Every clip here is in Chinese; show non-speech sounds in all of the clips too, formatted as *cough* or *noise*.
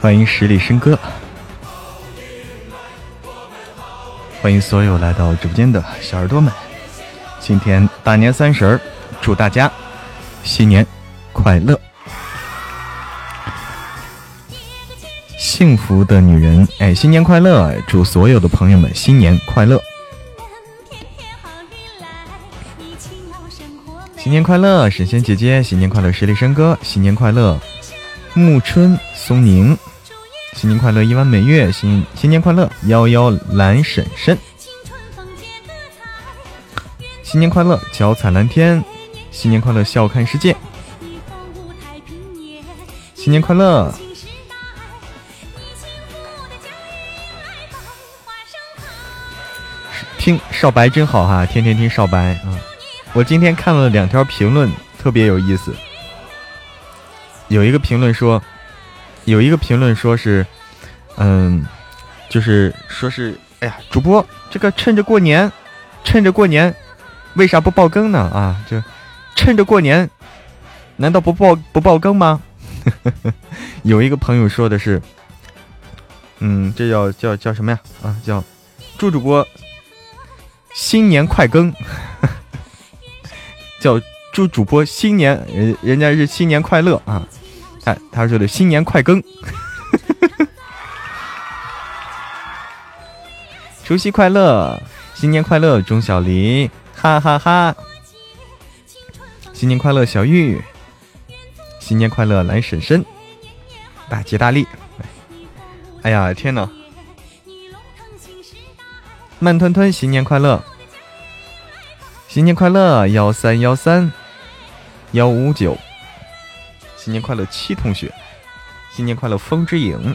欢迎十里笙歌，欢迎所有来到直播间的小耳朵们。今天大年三十儿，祝大家新年快乐！幸福的女人，哎，新年快乐！祝所有的朋友们新年快乐！新年快乐，神仙姐姐！新年快乐，十里笙歌！新年快乐，暮春松宁！新年快乐，一弯美月！新新年快乐，幺幺蓝婶婶！新年快乐，脚踩蓝天！新年快乐，笑看世界！新年快乐！听少白真好哈，天天听少白啊！我今天看了两条评论，特别有意思。有一个评论说，有一个评论说是，嗯，就是说是，哎呀，主播这个趁着过年，趁着过年，为啥不爆更呢？啊，就趁着过年，难道不爆不爆更吗？*laughs* 有一个朋友说的是，嗯，这叫叫叫什么呀？啊，叫祝主播新年快更。*laughs* 叫祝主播新年，人人家是新年快乐啊！他说的新年快更，*laughs* 除夕快乐，新年快乐，钟小黎，哈哈哈！新年快乐，小玉，新年快乐，蓝婶婶，大吉大利！哎呀，天哪！慢吞吞，新年快乐！新年快乐，幺三幺三幺五九。新年快乐，七同学。新年快乐，风之影。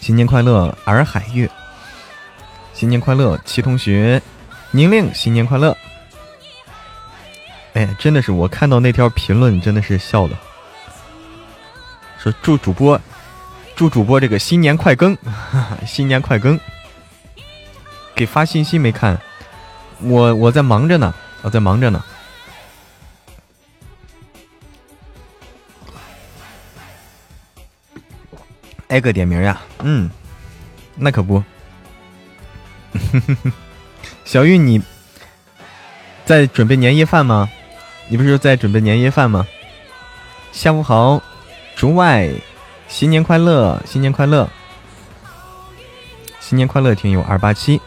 新年快乐，洱海月。新年快乐，七同学。宁令，新年快乐。哎，真的是我看到那条评论，真的是笑了。说祝主播。祝主播这个新年快更，哈 *laughs* 哈新年快更！给发信息没看？我我在忙着呢，我在忙着呢。挨个点名呀，嗯，那可不。*laughs* 小玉，你在准备年夜饭吗？你不是在准备年夜饭吗？下午好，竹外。新年快乐，新年快乐，新年快乐！听友二八七，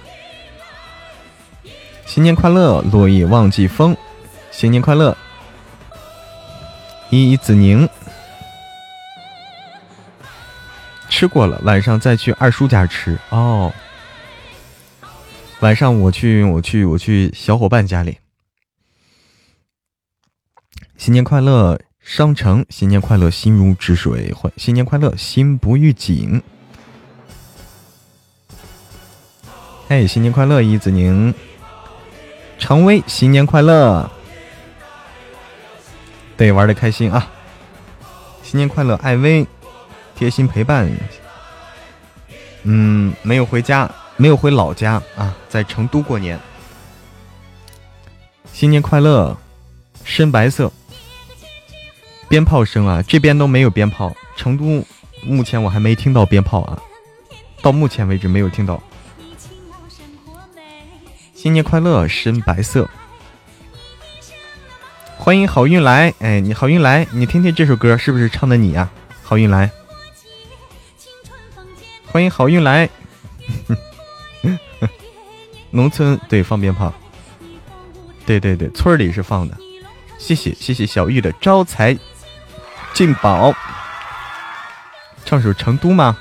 新年快乐！落叶忘记风，新年快乐！依依子宁，吃过了，晚上再去二叔家吃哦。晚上我去，我去，我去小伙伴家里。新年快乐！商城，新年快乐，心如止水；欢，新年快乐，心不预警。嘿，新年快乐，易子宁。常威，新年快乐。对，玩的开心啊！新年快乐，艾薇，贴心陪伴。嗯，没有回家，没有回老家啊，在成都过年。新年快乐，深白色。鞭炮声啊，这边都没有鞭炮。成都目前我还没听到鞭炮啊，到目前为止没有听到。新年快乐，深白色。欢迎好运来，哎，你好运来，你听听这首歌是不是唱的你呀？好运来，欢迎好运来。*laughs* 农村对放鞭炮，对对对，村里是放的。谢谢谢谢小玉的招财。进宝，唱首《成都》吗？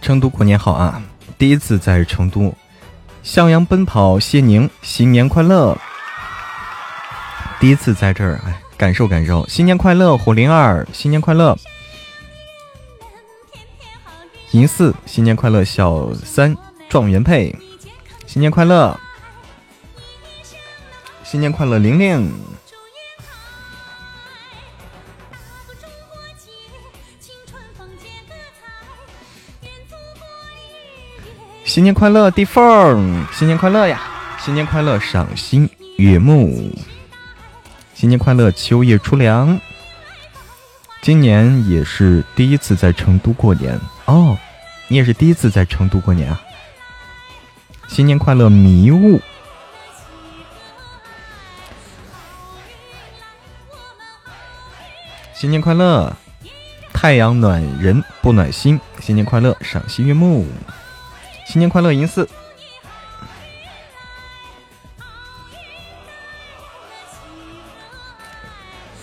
成都过年好啊！第一次在成都。向阳奔跑，谢宁，新年快乐！第一次在这儿，哎，感受感受，新年快乐，虎灵儿，新年快乐！银四，新年快乐！小三，状元配，新年快乐！新年快乐，玲玲！新年快乐，地凤！新年快乐呀！新年快乐，赏心悦目！新年快乐，秋叶初凉！今年也是第一次在成都过年哦，你也是第一次在成都过年啊！新年快乐，迷雾！新年快乐，太阳暖人不暖心。新年快乐，赏心悦目。新年快乐，银四！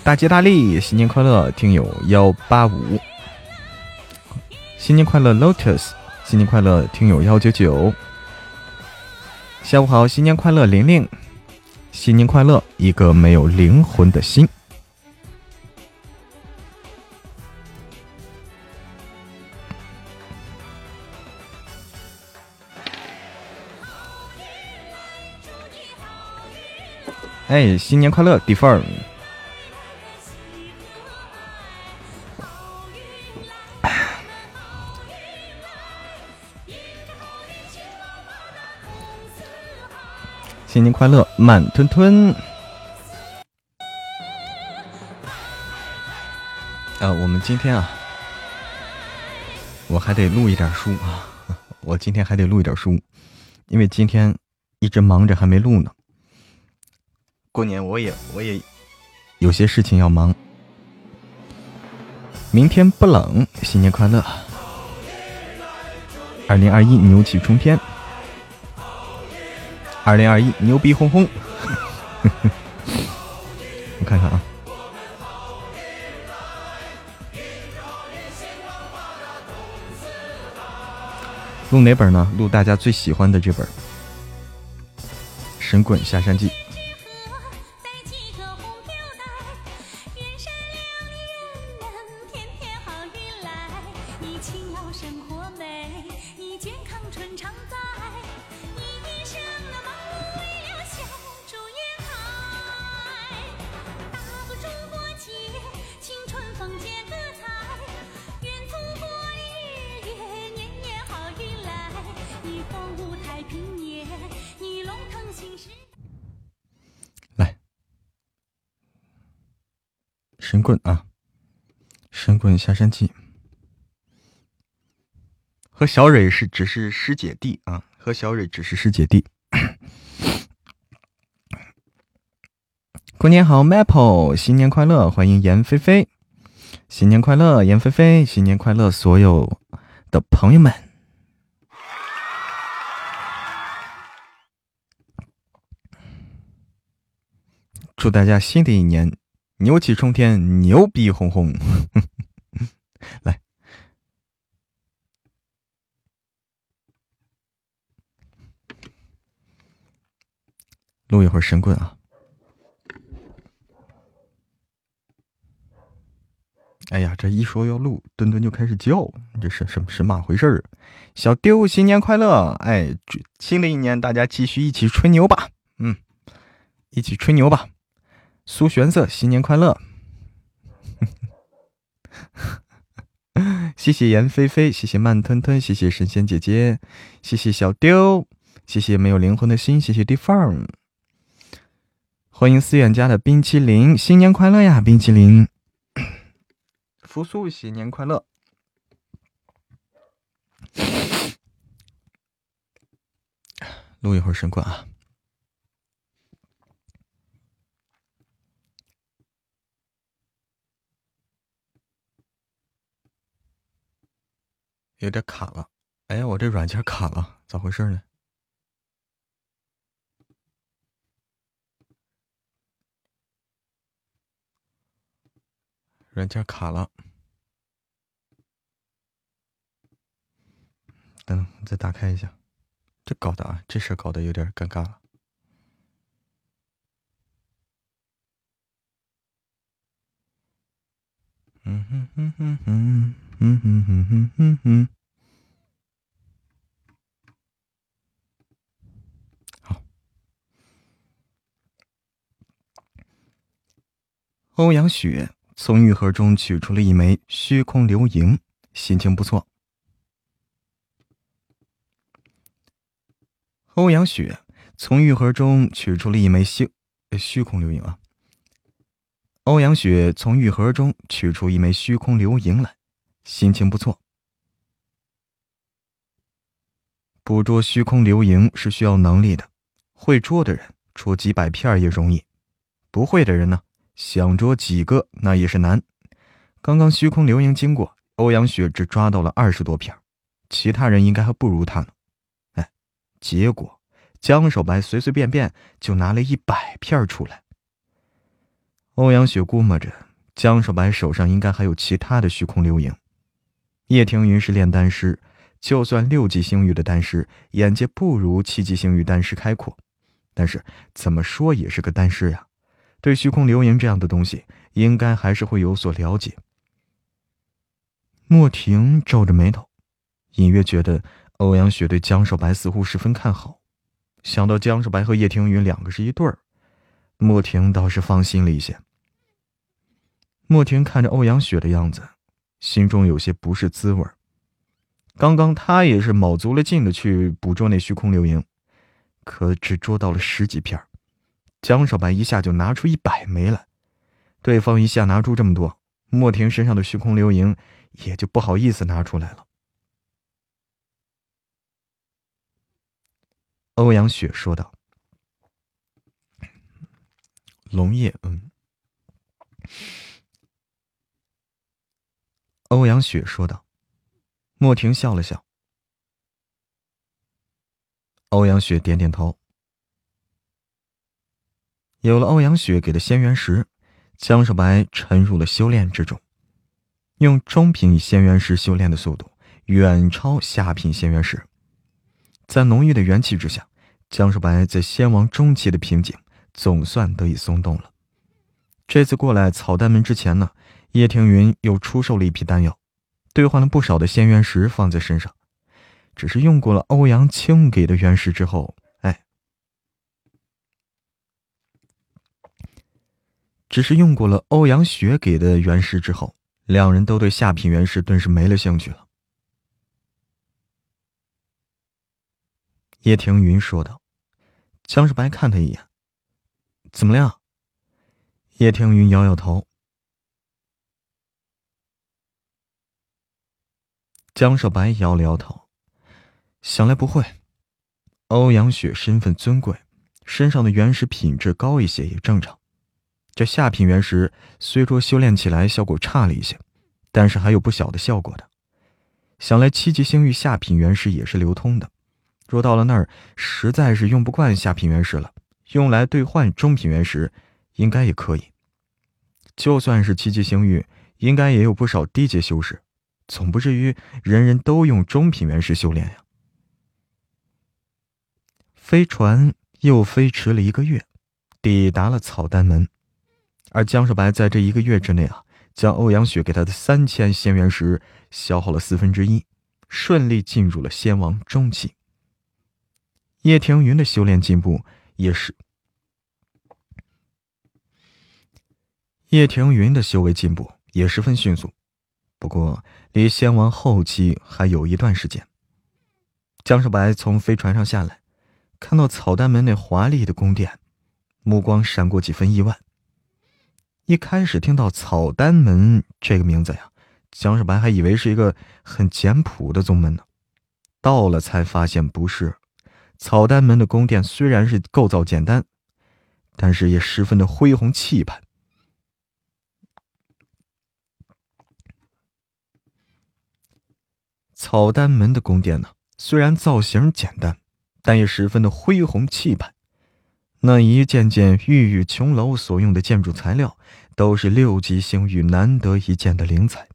大吉大利！新年快乐，听友幺八五！新年快乐，Lotus！新年快乐，听友幺九九！下午好，新年快乐，玲玲！新年快乐，一个没有灵魂的心。哎，新年快乐，地缝儿！新年快乐，慢吞吞！啊，我们今天啊，我还得录一点书啊，*laughs* 我今天还得录一点书，因为今天一直忙着还没录呢。过年我也我也有些事情要忙，明天不冷，新年快乐！二零二一牛气冲天，二零二一牛逼哄哄！*laughs* 我看看啊，录哪本呢？录大家最喜欢的这本《神棍下山记》。下山记，和小蕊是只是师姐弟啊，和小蕊只是师姐弟。过年好，Maple，新年快乐，欢迎严菲菲，新年快乐，严菲菲，新年快乐，所有的朋友们，祝大家新的一年。牛气冲天，牛逼哄哄！来，录一会儿神棍啊！哎呀，这一说要录，墩墩就开始叫，这是什么什么回事儿？小丢，新年快乐！哎，新的一年，大家继续一起吹牛吧！嗯，一起吹牛吧！苏玄色，新年快乐！*laughs* 谢谢严菲菲，谢谢慢吞吞，谢谢神仙姐姐，谢谢小丢，谢谢没有灵魂的心，谢谢 defun，欢迎思远家的冰淇淋，新年快乐呀，冰淇淋！*coughs* 扶苏，新年快乐！*coughs* 录一会儿神棍啊！有点卡了，哎呀，我这软件卡了，咋回事呢？软件卡了。等，再打开一下。这搞的啊，这事搞的有点尴尬了。嗯哼哼哼哼，嗯哼哼哼哼哼，好。欧阳雪，从玉盒中取出了一枚虚空流萤，心情不错。欧阳雪从玉盒中取出了一枚虚虚空流萤啊。欧阳雪从玉盒中取出一枚虚空流萤来，心情不错。捕捉虚空流萤是需要能力的，会捉的人捉几百片也容易，不会的人呢？想捉几个那也是难。刚刚虚空流萤经过，欧阳雪只抓到了二十多片，其他人应该还不如他呢。哎，结果江守白随随便便就拿了一百片出来。欧阳雪估摸着江守白手上应该还有其他的虚空流萤。叶庭云是炼丹师，就算六级星域的丹师，眼界不如七级星域丹师开阔，但是怎么说也是个丹师呀。对虚空流萤这样的东西，应该还是会有所了解。莫婷皱着眉头，隐约觉得欧阳雪对江少白似乎十分看好。想到江少白和叶庭云两个是一对儿，莫婷倒是放心了一些。莫婷看着欧阳雪的样子，心中有些不是滋味刚刚他也是卯足了劲的去捕捉那虚空流萤，可只捉到了十几片江少白一下就拿出一百枚来，对方一下拿出这么多，莫婷身上的虚空流萤也就不好意思拿出来了。欧阳雪说道：“龙叶，嗯。”欧阳雪说道。莫婷笑了笑。欧阳雪点点头。有了欧阳雪给的仙元石，江少白沉入了修炼之中。用中品仙元石修炼的速度远超下品仙元石，在浓郁的元气之下，江少白在仙王中期的瓶颈总算得以松动了。这次过来草丹门之前呢，叶庭云又出售了一批丹药，兑换了不少的仙元石放在身上。只是用过了欧阳青给的原石之后。只是用过了欧阳雪给的原石之后，两人都对下品原石顿时没了兴趣了。叶庭云说道：“江世白看他一眼，怎么样？”叶庭云摇摇头。江少白摇了摇头，想来不会。欧阳雪身份尊贵，身上的原石品质高一些也正常。这下品原石虽说修炼起来效果差了一些，但是还有不小的效果的。想来七级星域下品原石也是流通的，若到了那儿实在是用不惯下品原石了，用来兑换中品原石，应该也可以。就算是七级星域，应该也有不少低阶修士，总不至于人人都用中品原石修炼呀。飞船又飞驰了一个月，抵达了草丹门。而江少白在这一个月之内啊，将欧阳雪给他的三千仙元石消耗了四分之一，顺利进入了仙王中期。叶庭云的修炼进步也是，叶庭云的修为进步也十分迅速，不过离仙王后期还有一段时间。江少白从飞船上下来，看到草丹门那华丽的宫殿，目光闪过几分意外。一开始听到草丹门这个名字呀，江少白还以为是一个很简朴的宗门呢。到了才发现不是，草丹门的宫殿虽然是构造简单，但是也十分的恢宏气派。草丹门的宫殿呢，虽然造型简单，但也十分的恢宏气派。那一件件玉宇琼楼所用的建筑材料，都是六级星域难得一见的灵材。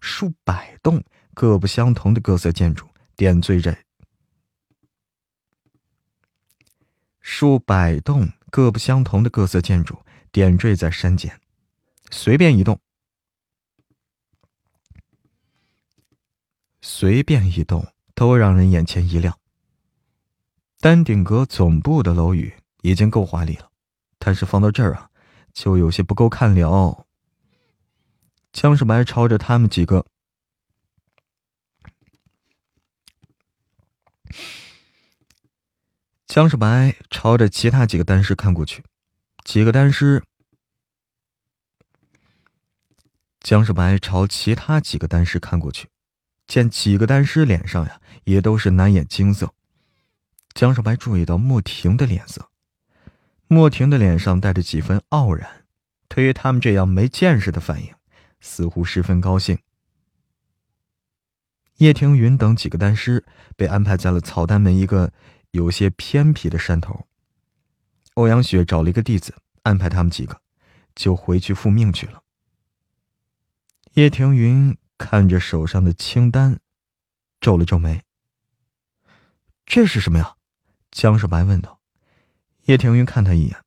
数百栋各不相同的各色建筑点缀在，数百栋各不相同的各色建筑点缀在山间，随便一栋，随便一栋都让人眼前一亮。丹顶阁总部的楼宇已经够华丽了，但是放到这儿啊，就有些不够看了。江世白朝着他们几个，江世白朝着其他几个丹师看过去，几个丹师，江世白朝其他几个丹师看过去，见几个丹师脸上呀也都是难掩惊色。江少白注意到莫婷的脸色，莫婷的脸上带着几分傲然，对于他们这样没见识的反应。似乎十分高兴。叶庭云等几个丹师被安排在了草丹门一个有些偏僻的山头。欧阳雪找了一个弟子，安排他们几个，就回去复命去了。叶庭云看着手上的清单，皱了皱眉。这是什么呀？江少白问道。叶庭云看他一眼。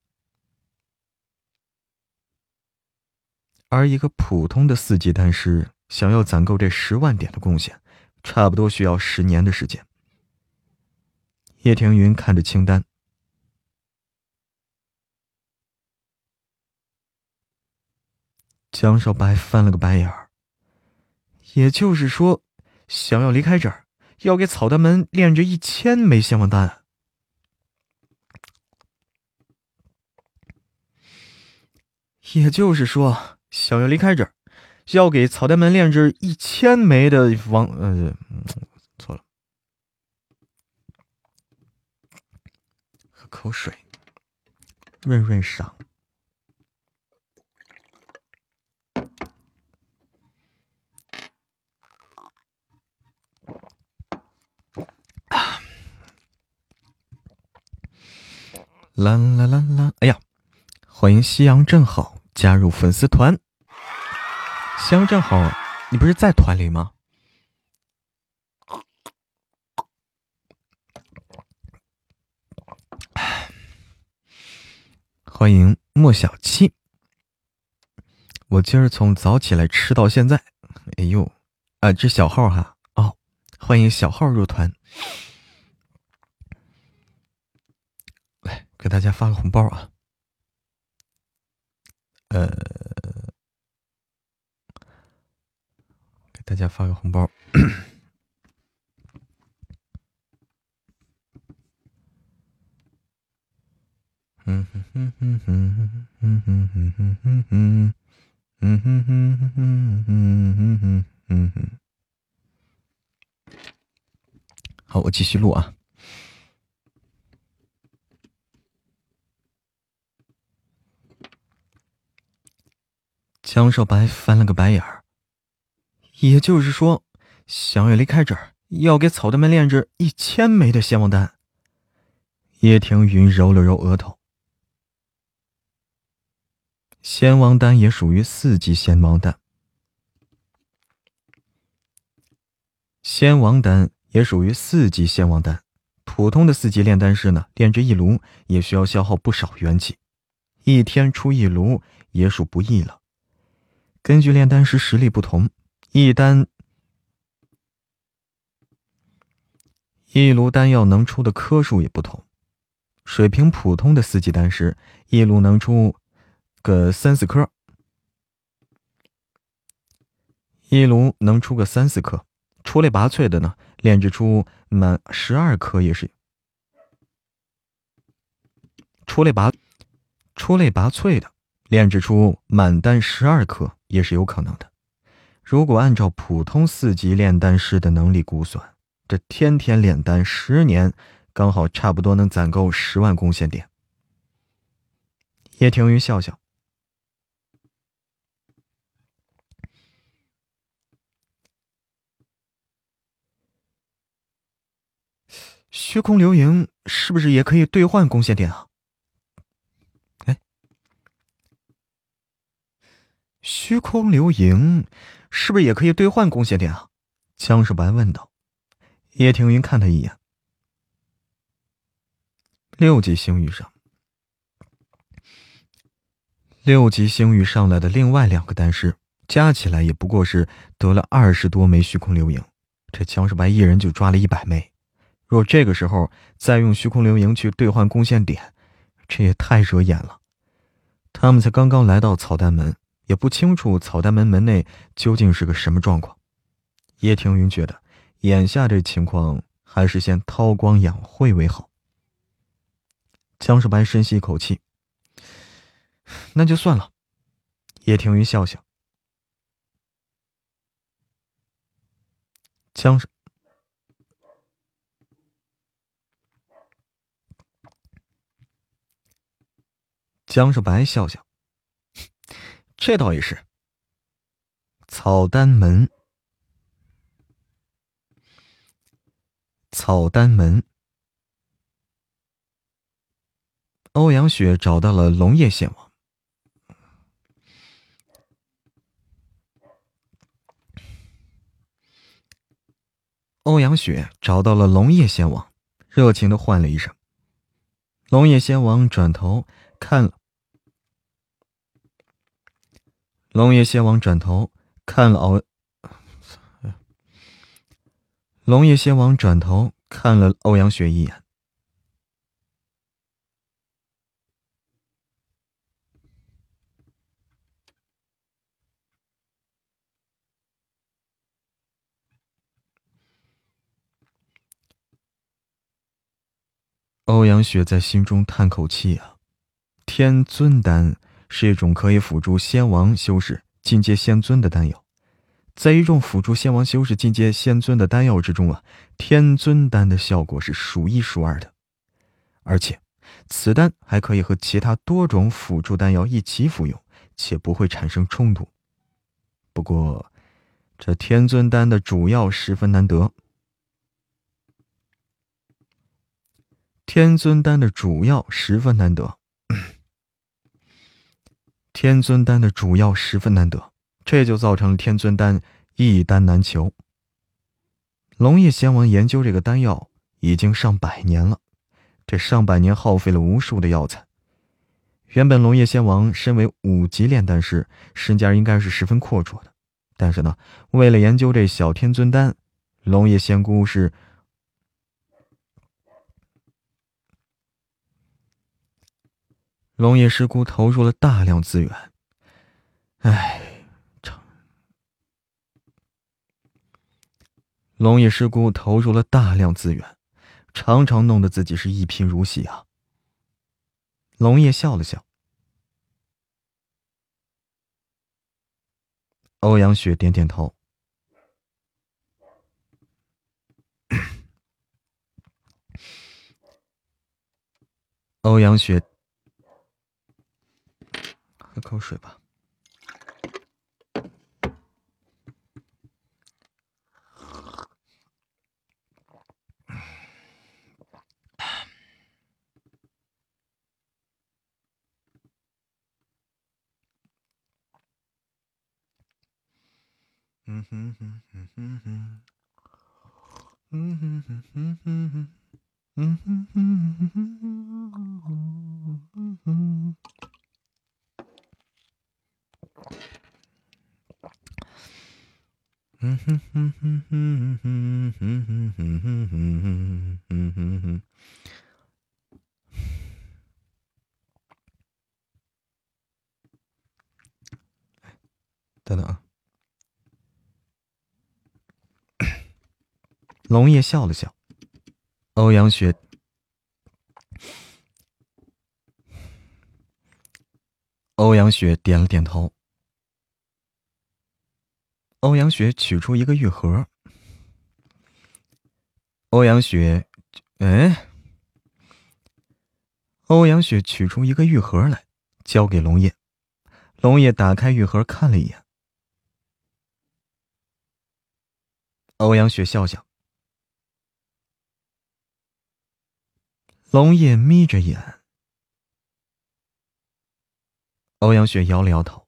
而一个普通的四级丹师想要攒够这十万点的贡献，差不多需要十年的时间。叶庭云看着清单，江少白翻了个白眼儿。也就是说，想要离开这儿，要给草丹门炼制一千枚仙王丹。也就是说。想要离开这儿，要给草丹门炼制一千枚的王……呃，错了，喝口水，润润嗓。*coughs* *coughs* *coughs* 啦啦啦啦！哎呀，欢迎夕阳正好加入粉丝团。香正好，你不是在团里吗？欢迎莫小七，我今儿从早起来吃到现在。哎呦，啊，这小号哈哦，欢迎小号入团，来给大家发个红包啊，呃。给大家发个红包。嗯哼哼哼哼哼哼哼哼哼哼哼，嗯哼哼哼哼哼哼哼哼。好，我继续录啊。江少白翻了个白眼儿。也就是说，想要离开这儿，要给草丹们炼制一千枚的仙王丹。叶庭云揉了揉额头。仙王丹也属于四级仙王丹，仙王丹也属于四级仙王丹。普通的四级炼丹师呢，炼制一炉也需要消耗不少元气，一天出一炉也属不易了。根据炼丹师实力不同。一丹一炉丹药能出的颗数也不同，水平普通的四级丹师一炉能出个三四颗，一炉能出个三四颗，出类拔萃的呢，炼制出满十二颗也是出类拔出类拔萃的，炼制出满丹十二颗也是有可能的。如果按照普通四级炼丹师的能力估算，这天天炼丹十年，刚好差不多能攒够十万贡献点。叶庭云笑笑，虚空流萤是不是也可以兑换贡献点啊？虚空流萤。是不是也可以兑换贡献点啊？江世白问道。叶庭云看他一眼。六级星域上，六级星域上来的另外两个丹师，加起来也不过是得了二十多枚虚空流萤，这江世白一人就抓了一百枚。若这个时候再用虚空流萤去兑换贡献点，这也太惹眼了。他们才刚刚来到草丹门，也不清楚草丹门门内究竟是个什么状况。叶庭云觉得，眼下这情况还是先韬光养晦为好。江少白深吸一口气，那就算了。叶庭云笑笑，江少。江少白笑笑，这倒也是。草丹门，草丹门。欧阳雪找到了龙叶仙王。欧阳雪找到了龙叶仙王，热情的唤了一声。龙叶仙王转头看了。龙叶仙王转头看了欧，龙叶仙王转头看了欧阳雪一眼。欧阳雪在心中叹口气啊，天尊丹。是一种可以辅助仙王修士进阶仙尊的丹药，在一众辅助仙王修士进阶仙尊的丹药之中啊，天尊丹的效果是数一数二的，而且此丹还可以和其他多种辅助丹药一起服用，且不会产生冲突。不过，这天尊丹的主药十分难得。天尊丹的主药十分难得。天尊丹的主药十分难得，这就造成了天尊丹一丹难求。龙叶仙王研究这个丹药已经上百年了，这上百年耗费了无数的药材。原本龙叶仙王身为五级炼丹师，身家应该是十分阔绰的，但是呢，为了研究这小天尊丹，龙叶仙姑是。龙叶师姑投入了大量资源，唉，常龙叶师姑投入了大量资源，常常弄得自己是一贫如洗啊。龙叶笑了笑，欧阳雪点点头，*coughs* 欧阳雪。喝口水吧。嗯哼哼哼哼哼，嗯哼哼哼哼哼，嗯哼哼哼哼哼哼。嗯哼哼哼哼哼哼哼哼哼哼哼哼哼。等等啊！*coughs* 龙叶笑了笑，欧阳雪，欧阳雪点了点头。欧阳雪取出一个玉盒。欧阳雪，哎，欧阳雪取出一个玉盒来，交给龙叶。龙叶打开玉盒看了一眼。欧阳雪笑笑。龙叶眯着眼。欧阳雪摇了摇头。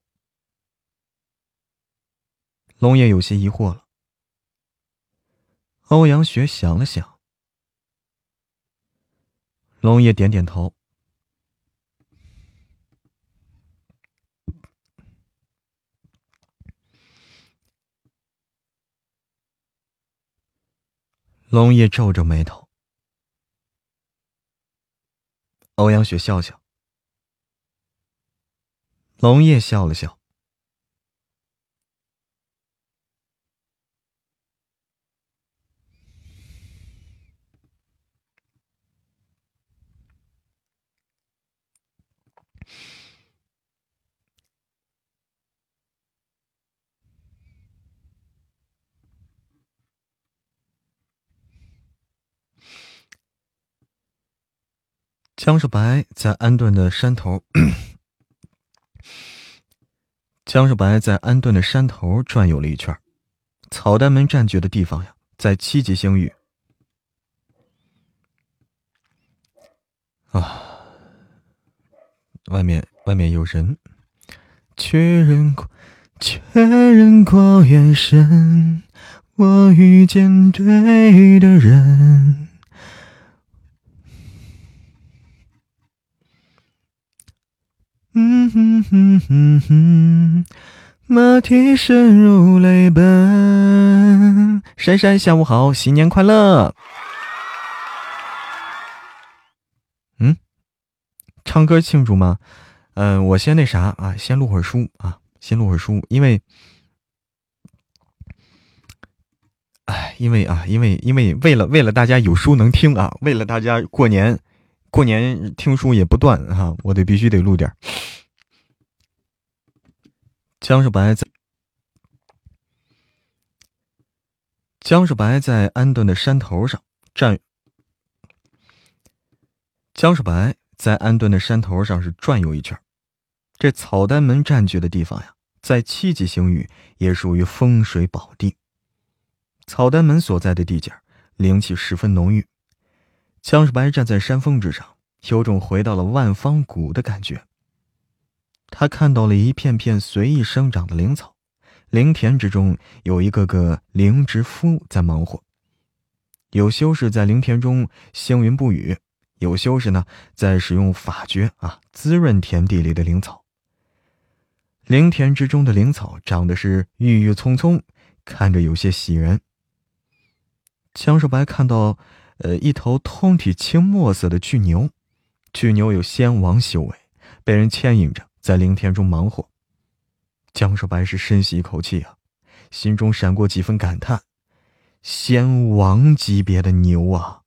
龙叶有些疑惑了。欧阳雪想了想，龙叶点点头。龙叶皱皱眉头。欧阳雪笑笑。龙叶笑了笑。江少白在安顿的山头，江少白在安顿的山头转悠了一圈，草丹门占据的地方呀，在七级星域。啊，外面外面有人，确认过，确认过眼神，我遇见对的人。嗯哼哼哼哼，马蹄声如泪奔。珊珊，下午好，新年快乐。嗯，唱歌庆祝吗？嗯，我先那啥啊，先录会儿书啊，先录会儿书，因为，哎，因为啊，因为因为为了为了大家有书能听啊，为了大家过年。过年听书也不断哈，我得必须得录点儿。江少白在江少白在安顿的山头上站，江少白在安顿的山头上是转悠一圈。这草丹门占据的地方呀，在七级星域也属于风水宝地。草丹门所在的地界灵气十分浓郁。江少白站在山峰之上，有种回到了万方谷的感觉。他看到了一片片随意生长的灵草，灵田之中有一个个灵植夫在忙活。有修士在灵田中星云不语，有修士呢在使用法诀啊滋润田地里的灵草。灵田之中的灵草长得是郁郁葱葱，看着有些喜人。江少白看到。呃，一头通体青墨色的巨牛，巨牛有仙王修为，被人牵引着在灵田中忙活。江少白是深吸一口气啊，心中闪过几分感叹：仙王级别的牛啊！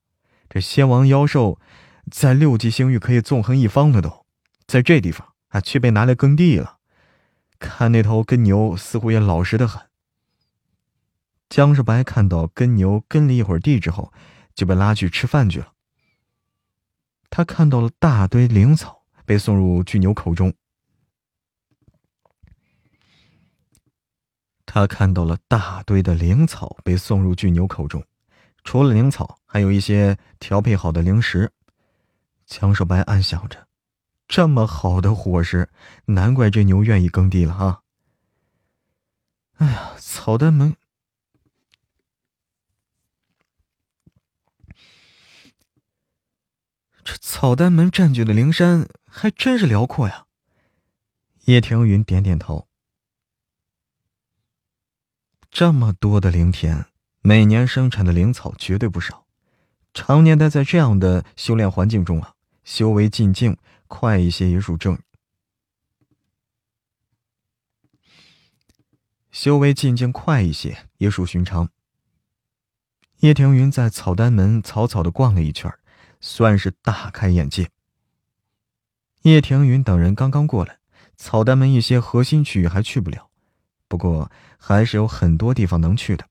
这仙王妖兽在六级星域可以纵横一方的，都在这地方啊，却被拿来耕地了。看那头耕牛，似乎也老实的很。江少白看到耕牛耕了一会儿地之后。就被拉去吃饭去了。他看到了大堆灵草被送入巨牛口中。他看到了大堆的灵草被送入巨牛口中，除了灵草，还有一些调配好的零食。江少白暗想着：这么好的伙食，难怪这牛愿意耕地了啊！哎呀，草丹门。这草丹门占据的灵山还真是辽阔呀。叶庭云点点头。这么多的灵田，每年生产的灵草绝对不少。常年待在这样的修炼环境中啊，修为进境快一些也属正。修为进境快一些也属寻常。叶庭云在草丹门草草的逛了一圈算是大开眼界。叶庭云等人刚刚过来，草丹门一些核心区域还去不了，不过还是有很多地方能去的。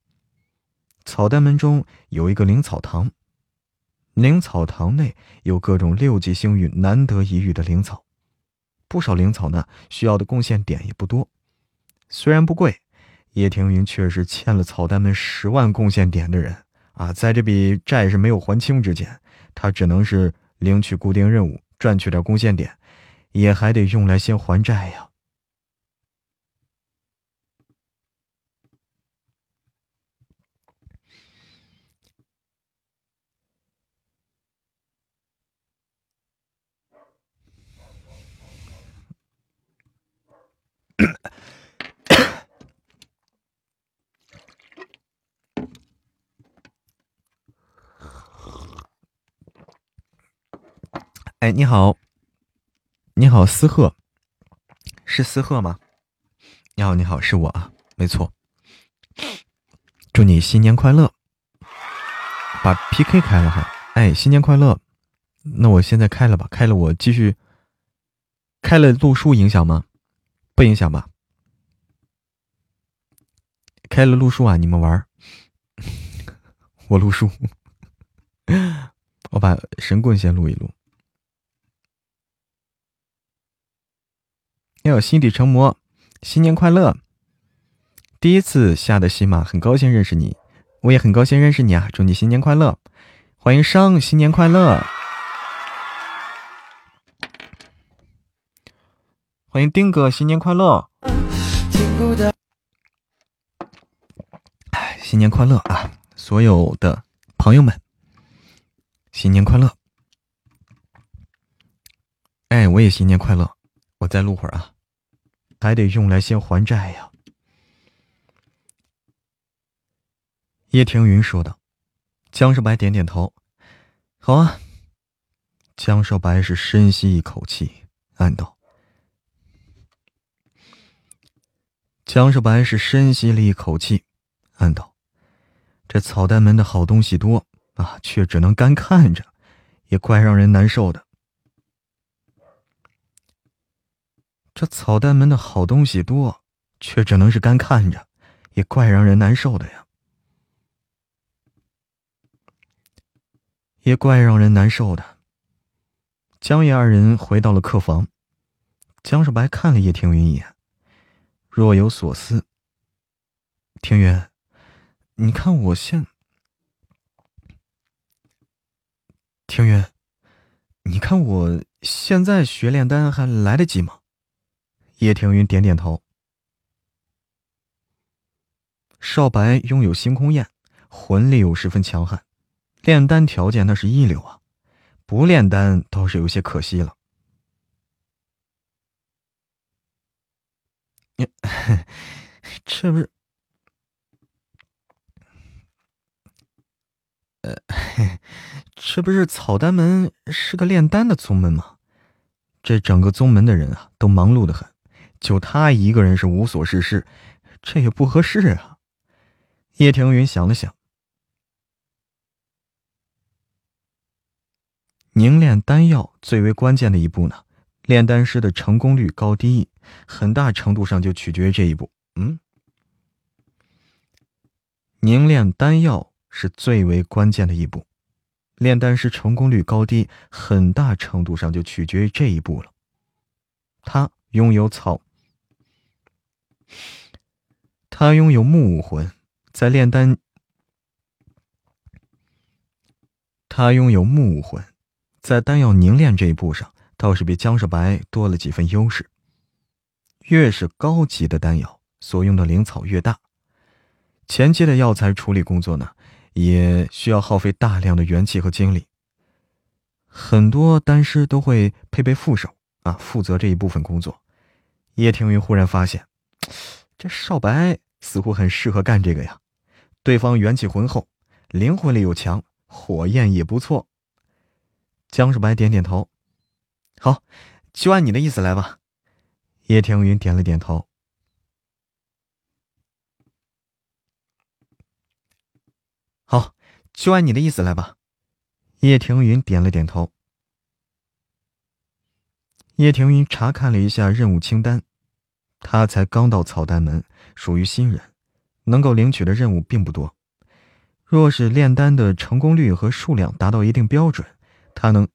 草丹门中有一个灵草堂，灵草堂内有各种六级星域难得一遇的灵草，不少灵草呢需要的贡献点也不多。虽然不贵，叶庭云却是欠了草丹门十万贡献点的人啊，在这笔债是没有还清之前。他只能是领取固定任务，赚取点贡献点，也还得用来先还债呀。哎，你好，你好，思鹤，是思鹤吗？你好，你好，是我啊，没错。祝你新年快乐！把 PK 开了哈，哎，新年快乐！那我现在开了吧，开了我继续。开了录书影响吗？不影响吧。开了录书啊，你们玩 *laughs* 我录书，*laughs* 我把神棍先录一录。要心底成魔，新年快乐！第一次下的西马，很高兴认识你，我也很高兴认识你啊！祝你新年快乐，欢迎商，新年快乐！欢迎丁哥，新年快乐！哎新年快乐啊，所有的朋友们，新年快乐！哎，我也新年快乐！我再录会儿啊，还得用来先还债呀。叶庭云说道。江少白点点头，好啊。江少白是深吸一口气，暗道。江少白是深吸了一口气，暗道：“这草丹门的好东西多啊，却只能干看着，也怪让人难受的。这草丹门的好东西多，却只能是干看着，也怪让人难受的呀，也怪让人难受的。”江爷二人回到了客房，江少白看了叶庭云一眼。若有所思，庭云，你看我现，庭云，你看我现在学炼丹还来得及吗？叶庭云点点头。少白拥有星空焰，魂力又十分强悍，炼丹条件那是一流啊，不炼丹倒是有些可惜了。*laughs* 这不是，呃，*laughs* 这不是草丹门是个炼丹的宗门吗？这整个宗门的人啊，都忙碌的很，就他一个人是无所事事，这也不合适啊。叶庭云想了想，凝炼丹药最为关键的一步呢，炼丹师的成功率高低。很大程度上就取决于这一步。嗯，凝炼丹药是最为关键的一步，炼丹师成功率高低，很大程度上就取决于这一步了。他拥有草，他拥有木武魂，在炼丹，他拥有木武魂，在丹药凝炼这一步上，倒是比江少白多了几分优势。越是高级的丹药，所用的灵草越大。前期的药材处理工作呢，也需要耗费大量的元气和精力。很多丹师都会配备副手啊，负责这一部分工作。叶庭云忽然发现，*tsk* 这少白似乎很适合干这个呀。对方元气浑厚，灵魂力又强，火焰也不错。江少白点点头，好，就按你的意思来吧。叶庭云点了点头。好，就按你的意思来吧。叶庭云点了点头。叶庭云查看了一下任务清单，他才刚到草丹门，属于新人，能够领取的任务并不多。若是炼丹的成功率和数量达到一定标准，他能。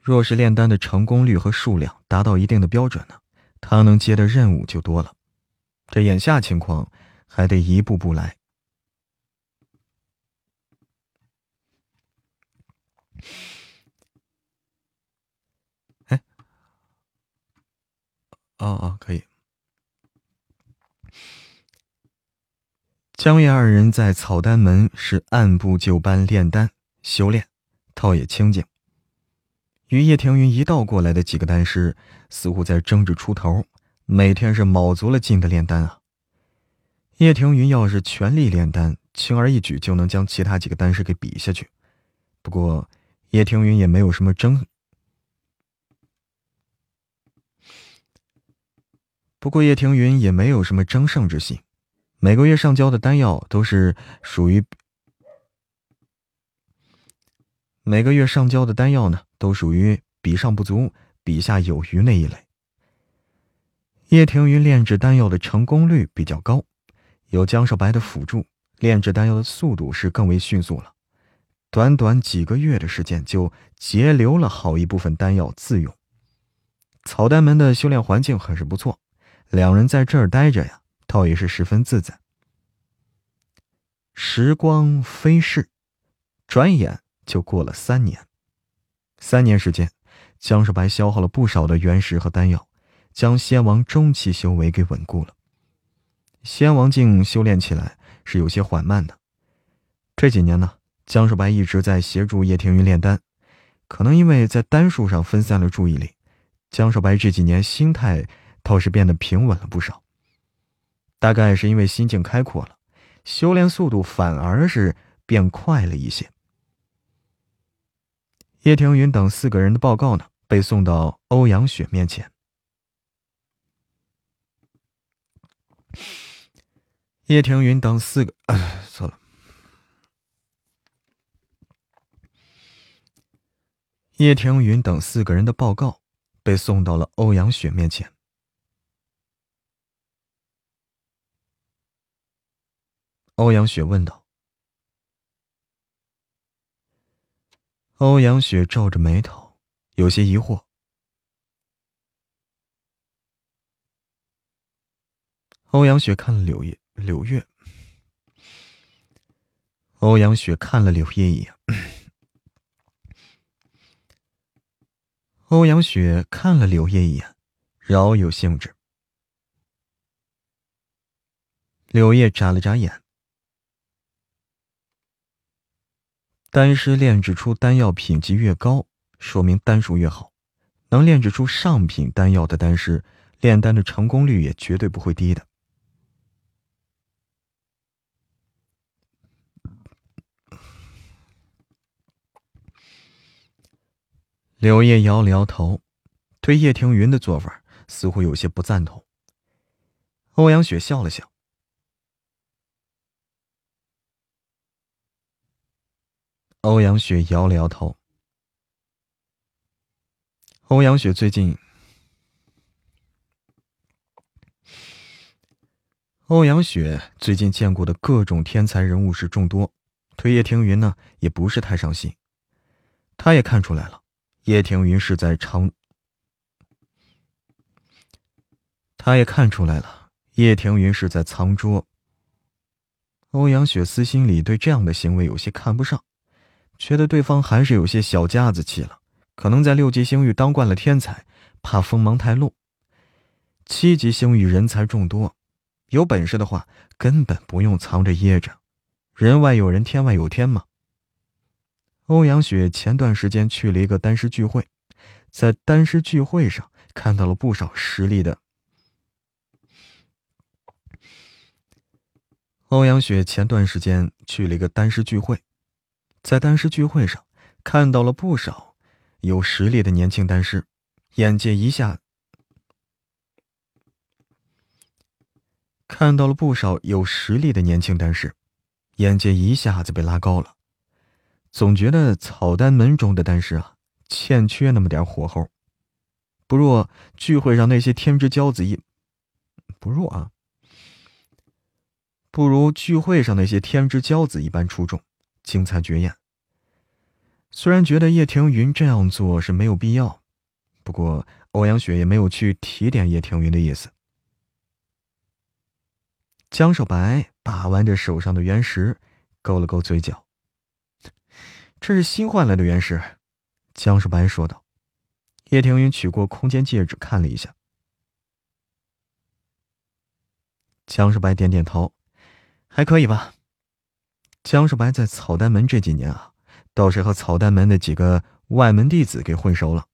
若是炼丹的成功率和数量达到一定的标准呢，他能接的任务就多了。这眼下情况还得一步步来。哦哦，可以。江月二人在草丹门是按部就班炼丹修炼，倒也清静。与叶庭云一道过来的几个丹师，似乎在争着出头，每天是卯足了劲的炼丹啊。叶庭云要是全力炼丹，轻而易举就能将其他几个丹师给比下去。不过，叶庭云也没有什么争，不过叶庭云也没有什么争胜之心，每个月上交的丹药都是属于每个月上交的丹药呢，都属于比上不足，比下有余那一类。叶庭云炼制丹药的成功率比较高，有江少白的辅助，炼制丹药的速度是更为迅速了。短短几个月的时间，就截留了好一部分丹药自用。草丹门的修炼环境很是不错。两人在这儿待着呀，倒也是十分自在。时光飞逝，转眼就过了三年。三年时间，江少白消耗了不少的原石和丹药，将仙王中期修为给稳固了。仙王境修炼起来是有些缓慢的。这几年呢，江少白一直在协助叶庭云炼丹，可能因为在丹术上分散了注意力，江少白这几年心态。倒是变得平稳了不少。大概是因为心境开阔了，修炼速度反而是变快了一些。叶庭云等四个人的报告呢，被送到欧阳雪面前。叶庭云等四个，错了。叶庭云等四个人的报告被送到了欧阳雪面前。欧阳雪问道：“欧阳雪皱着眉头，有些疑惑。”欧阳雪看了柳叶柳月。欧阳雪看了柳叶一眼。欧阳雪看了柳叶一眼，饶有兴致。柳叶眨了眨眼。丹师炼制出丹药品级越高，说明丹术越好。能炼制出上品丹药的丹师，炼丹的成功率也绝对不会低的。柳叶摇了摇头，对叶庭云的做法似乎有些不赞同。欧阳雪笑了笑。欧阳雪摇了摇头。欧阳雪最近，欧阳雪最近见过的各种天才人物是众多，对叶庭云呢也不是太上心。他也看出来了，叶庭云是在藏，他也看出来了，叶庭云是在藏拙。欧阳雪私心里对这样的行为有些看不上。觉得对方还是有些小家子气了，可能在六级星域当惯了天才，怕锋芒太露。七级星域人才众多，有本事的话根本不用藏着掖着，人外有人，天外有天嘛。欧阳雪前段时间去了一个丹师聚会，在丹师聚会上看到了不少实力的。欧阳雪前段时间去了一个丹师聚会。在丹师聚会上，看到了不少有实力的年轻丹师，眼界一下看到了不少有实力的年轻丹师，眼界一下子被拉高了。总觉得草丹门中的丹师啊，欠缺那么点火候，不若聚会上那些天之骄子一不若啊，不如聚会上那些天之骄子一般出众。精彩绝艳。虽然觉得叶庭云这样做是没有必要，不过欧阳雪也没有去提点叶庭云的意思。江少白把玩着手上的原石，勾了勾嘴角。这是新换来的原石，江少白说道。叶庭云取过空间戒指看了一下。江少白点点头，还可以吧。江少白在草丹门这几年啊，倒是和草丹门的几个外门弟子给混熟了。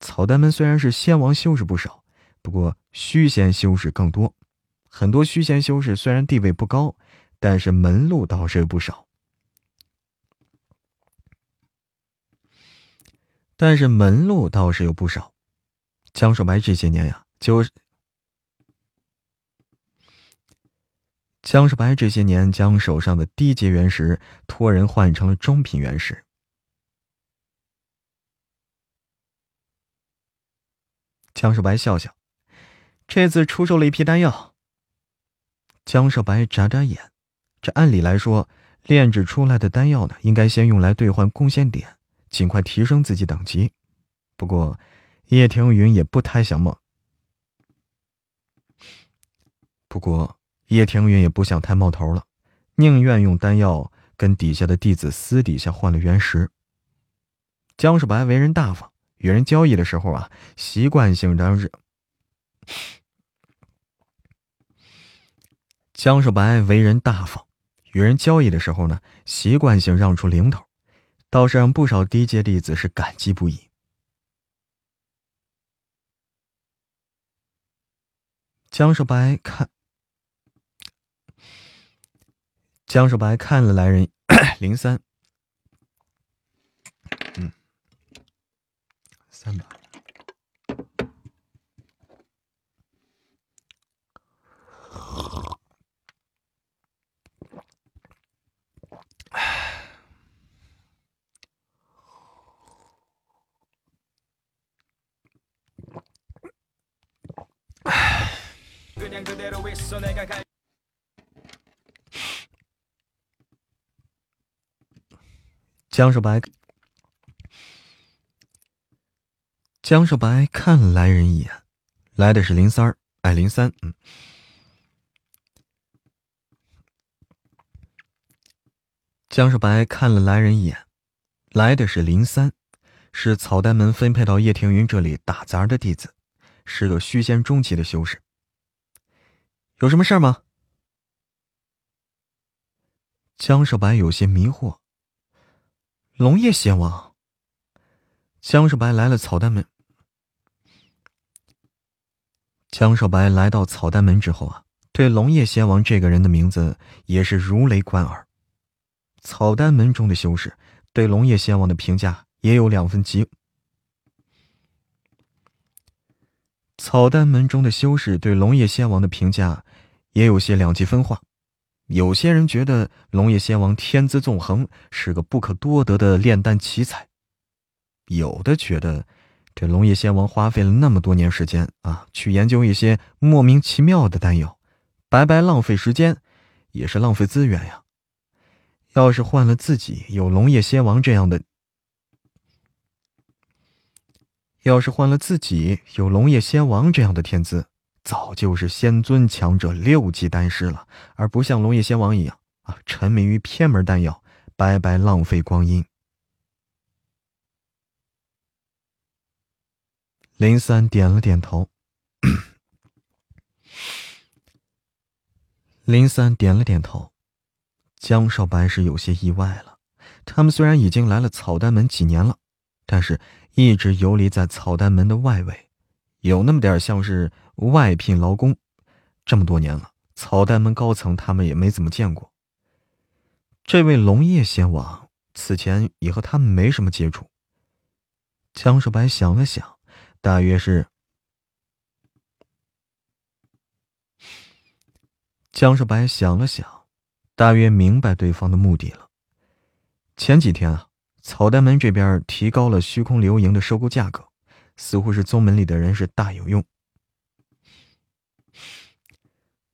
草丹门虽然是仙王修士不少，不过虚仙修士更多。很多虚仙修士虽然地位不高，但是门路倒是有不少。但是门路倒是有不少。江少白这些年呀，就江少白这些年将手上的低阶原石托人换成了中品原石。江少白笑笑，这次出售了一批丹药。江少白眨眨眼，这按理来说，炼制出来的丹药呢，应该先用来兑换贡献点，尽快提升自己等级。不过，叶庭云也不太想冒。不过。叶庭云也不想太冒头了，宁愿用丹药跟底下的弟子私底下换了原石。江少白为人大方，与人交易的时候啊，习惯性让是。江少白为人大方，与人交易的时候呢，习惯性让出零头，倒是让不少低阶弟子是感激不已。江少白看。江少白看了来人 *clears throat* 零三，嗯，三把，唉，唉。江少白，江少白看了来人一眼，来的是林三儿，哎，林三，嗯。江少白看了来人一眼，来的是林三，是草丹门分配到叶庭云这里打杂的弟子，是个虚仙中期的修士。有什么事吗？江少白有些迷惑。龙叶仙王，江少白来了草丹门。江少白来到草丹门之后啊，对龙叶仙王这个人的名字也是如雷贯耳。草丹门中的修士对龙叶仙王的评价也有两分极。草丹门中的修士对龙叶仙王的评价也有些两极分化。有些人觉得龙叶仙王天资纵横，是个不可多得的炼丹奇才；有的觉得这龙叶仙王花费了那么多年时间啊，去研究一些莫名其妙的丹药，白白浪费时间，也是浪费资源呀。要是换了自己，有龙叶仙王这样的；要是换了自己，有龙叶仙王这样的天资。早就是仙尊强者六级丹师了，而不像龙叶仙王一样啊，沉迷于偏门丹药，白白浪费光阴。林三点了点头，林三点了点头。江少白是有些意外了，他们虽然已经来了草丹门几年了，但是一直游离在草丹门的外围，有那么点像是。外聘劳工，这么多年了，草丹门高层他们也没怎么见过。这位龙叶仙王此前也和他们没什么接触。江少白想了想，大约是……江少白想了想，大约明白对方的目的了。前几天啊，草丹门这边提高了虚空流萤的收购价格，似乎是宗门里的人是大有用。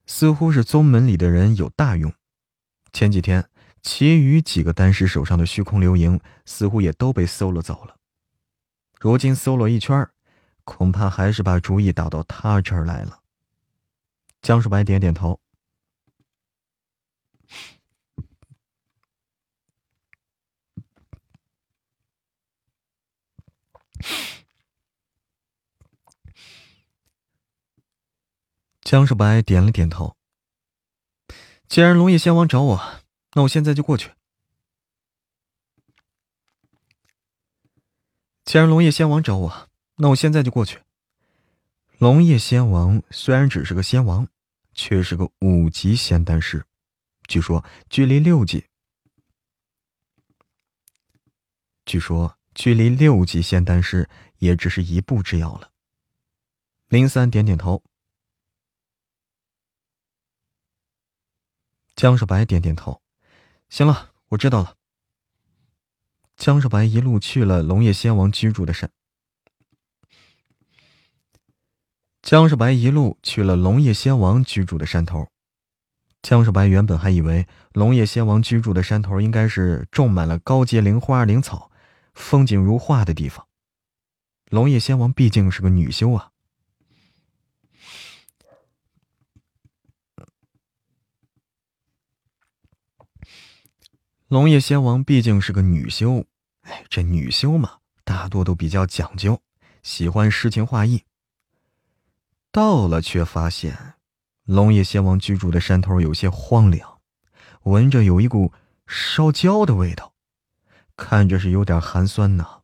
似乎是宗门里的人有大用，前几天其余几个丹师手上的虚空流萤似乎也都被搜罗走了。如今搜罗一圈，恐怕还是把主意打到他这儿来了。江少白点点头。江少白点了点头。既然龙叶仙王找我，那我现在就过去。既然龙叶仙王找我，那我现在就过去。龙叶仙王虽然只是个仙王，却是个五级仙丹师，据说距离六级，据说距离六级仙丹师也只是一步之遥了。林三点点头。江少白点点头，行了，我知道了。江少白一路去了龙叶仙王居住的山。江少白一路去了龙叶仙王居住的山头。江少白原本还以为龙叶仙王居住的山头应该是种满了高阶灵花灵草、风景如画的地方。龙叶仙王毕竟是个女修啊。龙叶仙王毕竟是个女修，哎，这女修嘛，大多都比较讲究，喜欢诗情画意。到了，却发现龙叶仙王居住的山头有些荒凉，闻着有一股烧焦的味道，看着是有点寒酸呐。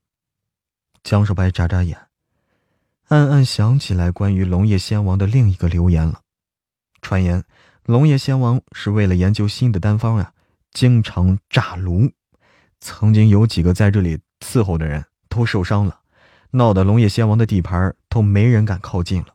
江少白眨眨眼，暗暗想起来关于龙叶仙王的另一个流言了。传言龙叶仙王是为了研究新的丹方呀。经常炸炉，曾经有几个在这里伺候的人都受伤了，闹得龙叶仙王的地盘都没人敢靠近了。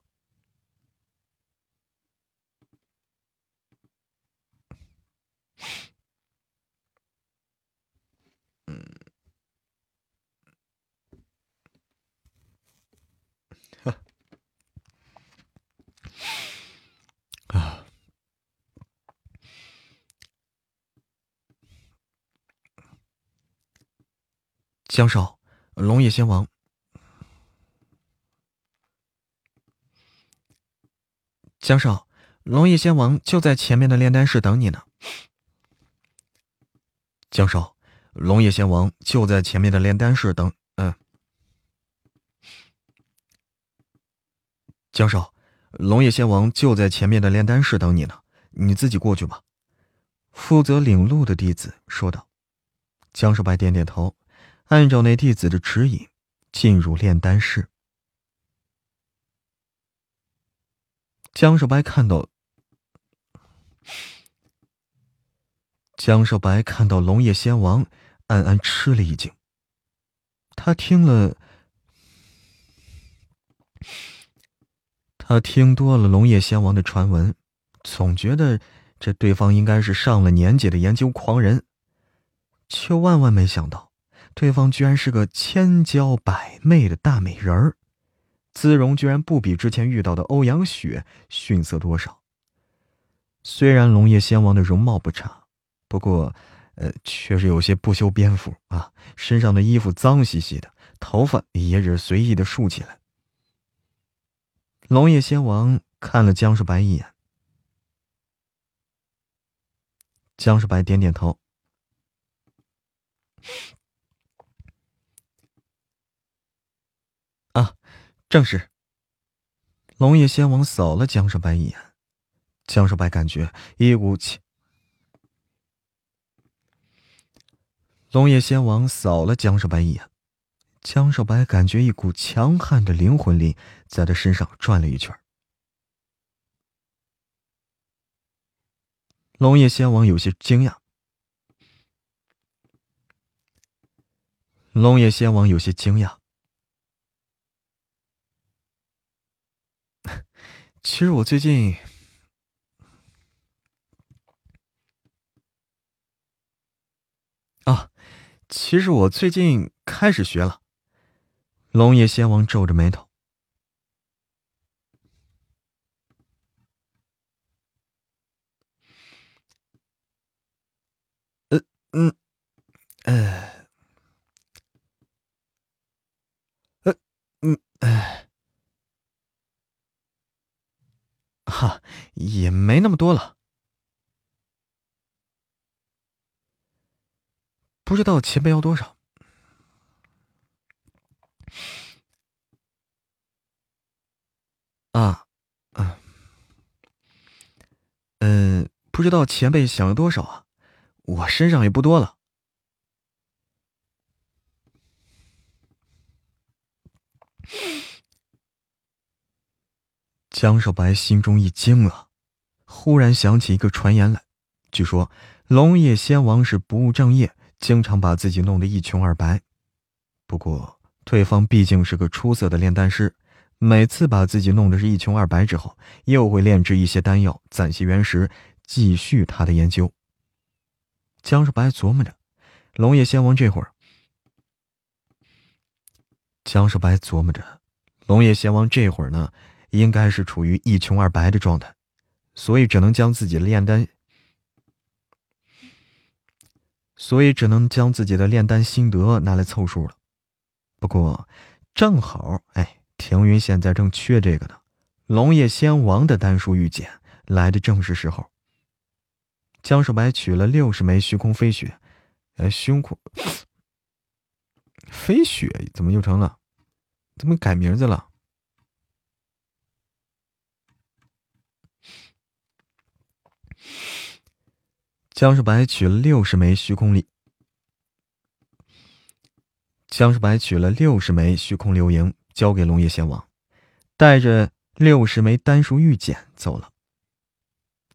江少，龙叶仙王。江少，龙叶仙王就在前面的炼丹室等你呢。江少，龙叶仙王就在前面的炼丹室等。嗯。江少，龙叶仙王就在前面的炼丹室等你呢，你自己过去吧。负责领路的弟子说道。江少白点点头。按照那弟子的指引，进入炼丹室。江少白看到，江少白看到龙叶仙王，暗暗吃了一惊。他听了，他听多了龙叶仙王的传闻，总觉得这对方应该是上了年纪的研究狂人，却万万没想到。对方居然是个千娇百媚的大美人儿，姿容居然不比之前遇到的欧阳雪逊色多少。虽然龙叶仙王的容貌不差，不过，呃，确实有些不修边幅啊，身上的衣服脏兮兮的，头发也只是随意的竖起来。龙叶仙王看了江世白一眼，江世白点点头。啊，正是。龙叶仙王扫了江少白一眼，江少白感觉一股气。龙叶仙王扫了江少白一眼，江少白感觉一股强悍的灵魂力在他身上转了一圈。龙叶仙王有些惊讶，龙叶仙王有些惊讶。其实我最近啊，其实我最近开始学了。龙叶仙王皱着眉头。呃，嗯，呃，呃，嗯，哎。哈，也没那么多了。不知道前辈要多少？啊，嗯，嗯，不知道前辈想要多少啊？我身上也不多了。江少白心中一惊啊，忽然想起一个传言来，据说龙叶仙王是不务正业，经常把自己弄得一穷二白。不过对方毕竟是个出色的炼丹师，每次把自己弄得是一穷二白之后，又会炼制一些丹药，攒些原石，继续他的研究。江少白琢磨着，龙叶仙王这会儿，江少白琢磨着，龙叶仙王这会儿呢，应该是处于一穷二白的状态，所以只能将自己的炼丹，所以只能将自己的炼丹心得拿来凑数了。不过，正好，哎，庭云现在正缺这个呢。龙叶仙王的丹书玉简来的正是时候。江少白取了六十枚虚空飞雪，呃，胸口飞雪怎么又成了？怎么改名字了？江少白取了六十枚虚空里，江少白取了六十枚虚空流萤，交给龙叶仙王，带着。六十枚丹书玉简走了，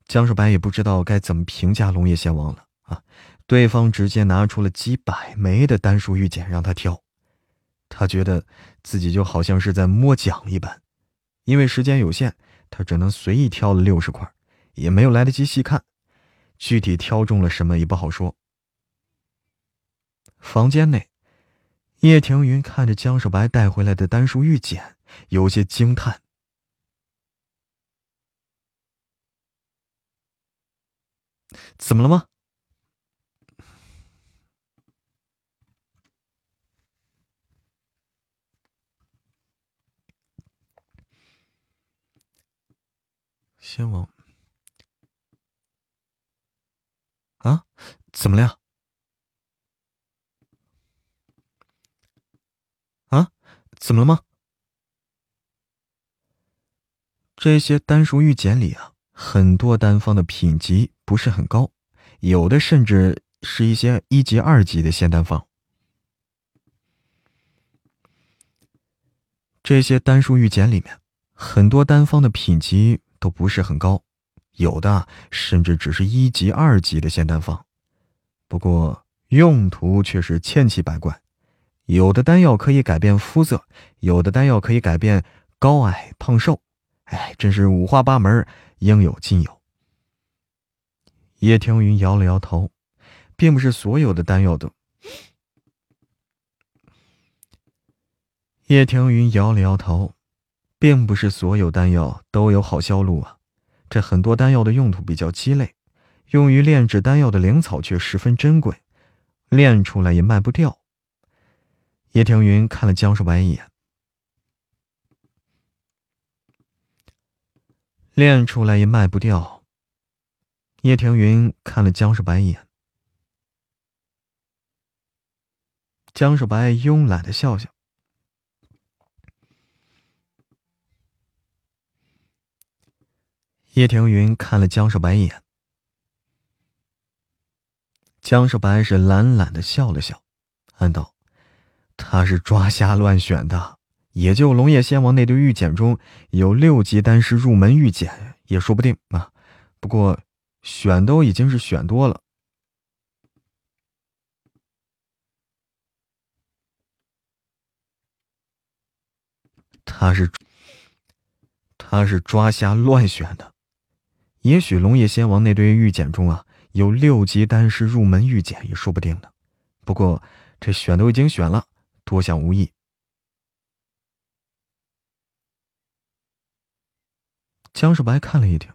江少白也不知道该怎么评价龙叶仙王了啊！对方直接拿出了几百枚的丹书玉简让他挑，他觉得自己就好像是在摸奖一般，因为时间有限，他只能随意挑了六十块，也没有来得及细看，具体挑中了什么也不好说。房间内，叶庭云看着江少白带回来的丹书玉简，有些惊叹。怎么了吗？先王啊，怎么了呀？啊，怎么了吗？这些丹书玉简里啊，很多丹方的品级。不是很高，有的甚至是一些一级、二级的仙丹方。这些丹书玉简里面，很多丹方的品级都不是很高，有的甚至只是一级、二级的仙丹方。不过用途却是千奇百怪，有的丹药可以改变肤色，有的丹药可以改变高矮胖瘦，哎，真是五花八门，应有尽有。叶庭云摇了摇头，并不是所有的丹药都。叶庭云摇了摇头，并不是所有丹药都有好销路啊。这很多丹药的用途比较鸡肋，用于炼制丹药的灵草却十分珍贵，炼出来也卖不掉。叶庭云看了江少白一眼，炼出来也卖不掉。叶庭云看了江少白一眼，江少白慵懒的笑笑。叶庭云看了江少白一眼，江少白是懒懒的笑了笑，暗道：“他是抓瞎乱选的，也就龙叶仙王那堆玉简中有六级丹师入门玉简，也说不定啊。不过。”选都已经是选多了，他是他是抓瞎乱选的。也许龙叶仙王那堆玉简中啊，有六级丹师入门玉简也说不定的。不过这选都已经选了，多想无益。江少白看了一听。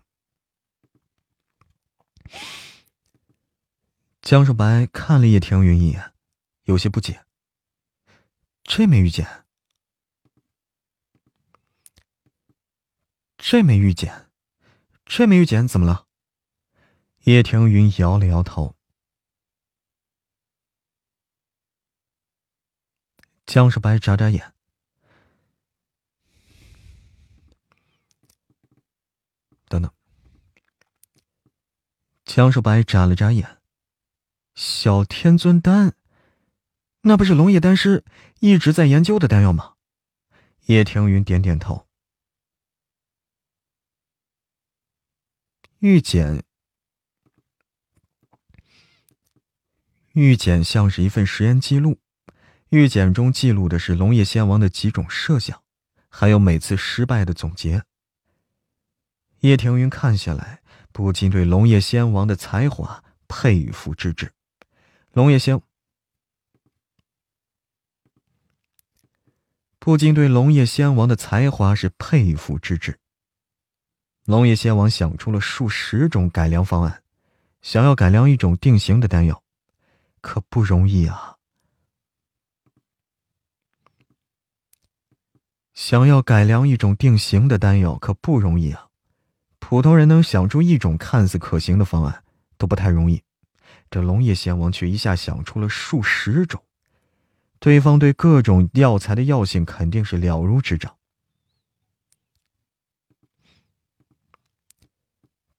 江少白看了叶庭云一眼，有些不解：“这枚玉简，这枚玉简，这枚玉简怎么了？”叶庭云摇了摇头。江少白眨眨眼，等等。江少白眨了眨眼。小天尊丹，那不是龙叶丹师一直在研究的丹药吗？叶庭云点点头。玉简，玉简像是一份实验记录，玉简中记录的是龙叶仙王的几种设想，还有每次失败的总结。叶庭云看下来，不禁对龙叶仙王的才华佩服之至。龙叶仙不禁对龙叶仙王的才华是佩服之至。龙叶仙王想出了数十种改良方案，想要改良一种定型的丹药，可不容易啊！想要改良一种定型的丹药可不容易啊！普通人能想出一种看似可行的方案都不太容易，这龙叶仙王却一下想出了数十种。对方对各种药材的药性肯定是了如指掌。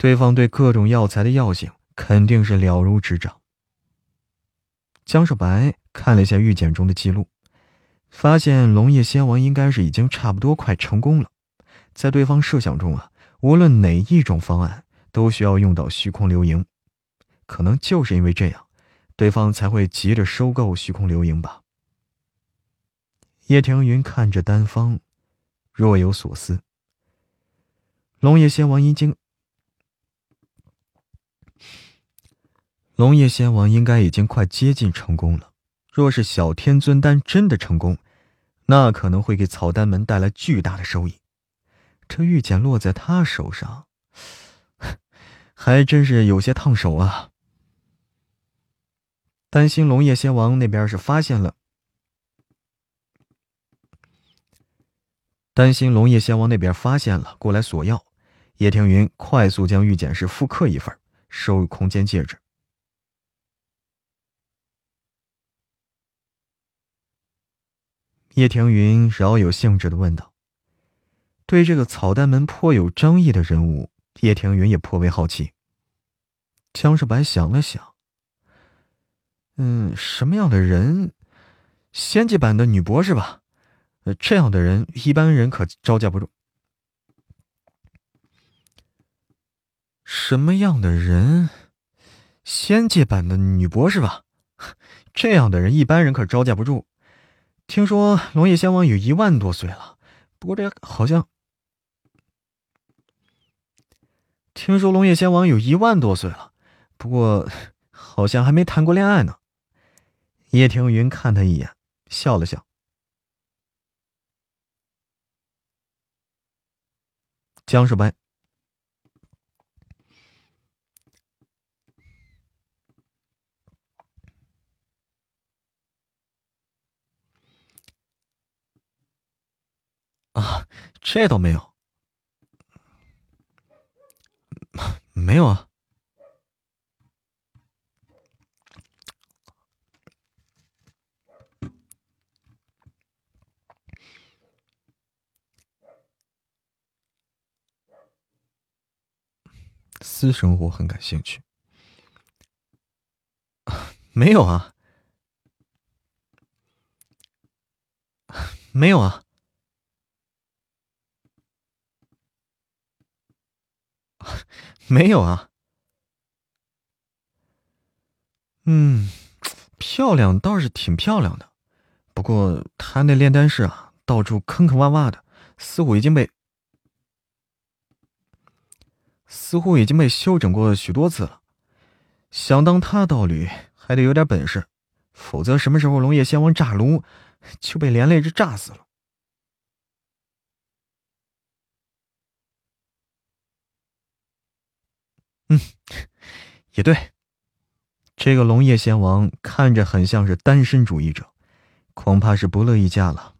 对方对各种药材的药性肯定是了如指掌。江少白看了一下玉简中的记录，发现龙叶仙王应该是已经差不多快成功了。在对方设想中啊，无论哪一种方案都需要用到虚空流萤，可能就是因为这样，对方才会急着收购虚空流萤吧。叶庭云看着丹方，若有所思。龙叶仙王已经。龙叶仙王应该已经快接近成功了。若是小天尊丹真的成功，那可能会给草丹门带来巨大的收益。这玉简落在他手上，*laughs* 还真是有些烫手啊。担心龙叶仙王那边是发现了，担心龙叶仙王那边发现了过来索要。叶庭云快速将玉简是复刻一份，收入空间戒指。叶庭云饶有兴致的问道：“对这个草丹门颇有争议的人物，叶庭云也颇为好奇。”江世白想了想：“嗯，什么样的人？仙界版的女博士吧？呃，这样的人一般人可招架不住。什么样的人？仙界版的女博士吧？*laughs* 这样的人一般人可招架不住。”听说龙叶仙王有一万多岁了，不过这好像……听说龙叶仙王有一万多岁了，不过好像还没谈过恋爱呢。叶庭云看他一眼，笑了笑。江世白。啊，这倒没有，*laughs* 没有啊。私生活很感兴趣，没有啊，没有啊。*laughs* 没有啊，嗯，漂亮倒是挺漂亮的，不过他那炼丹室啊，到处坑坑洼洼的，似乎已经被似乎已经被修整过许多次了。想当他道侣，还得有点本事，否则什么时候龙叶仙王炸炉，就被连累着炸死了。嗯，也对，这个龙叶仙王看着很像是单身主义者，恐怕是不乐意嫁了。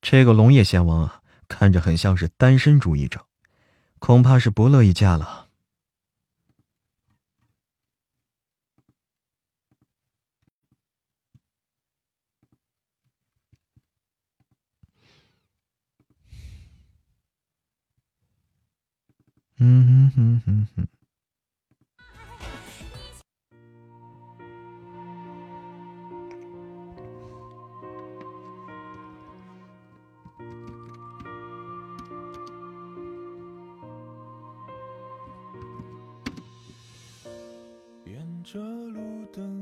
这个龙叶仙王啊，看着很像是单身主义者，恐怕是不乐意嫁了。嗯哼哼哼哼。沿着路灯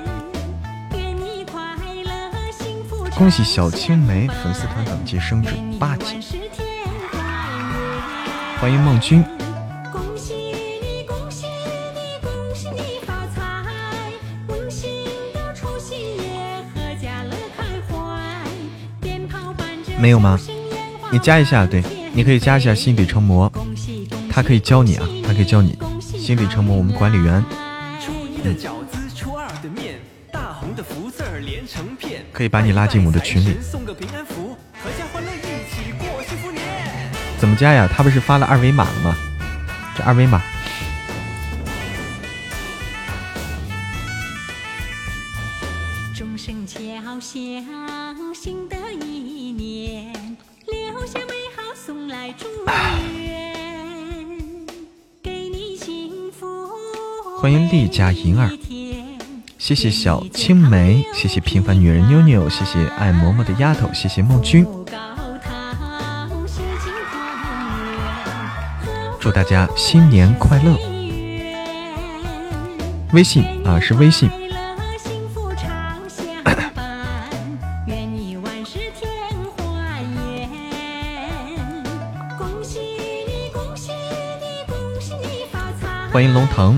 恭喜小青梅粉丝团等级升至八级，欢迎梦君。没有吗？你加一下，对，你可以加一下心底成魔，他可以教你啊，他可以教你心底成魔，我们管理员。可以把你拉进我的群里。怎么加呀？他不是发了二维码了吗？这二维码。欢迎丽家银儿。谢谢小青梅，谢谢平凡女人妞妞，谢谢爱嬷嬷的丫头，谢谢梦君。祝大家新年快乐！微信啊，是微信。*coughs* 欢迎龙腾。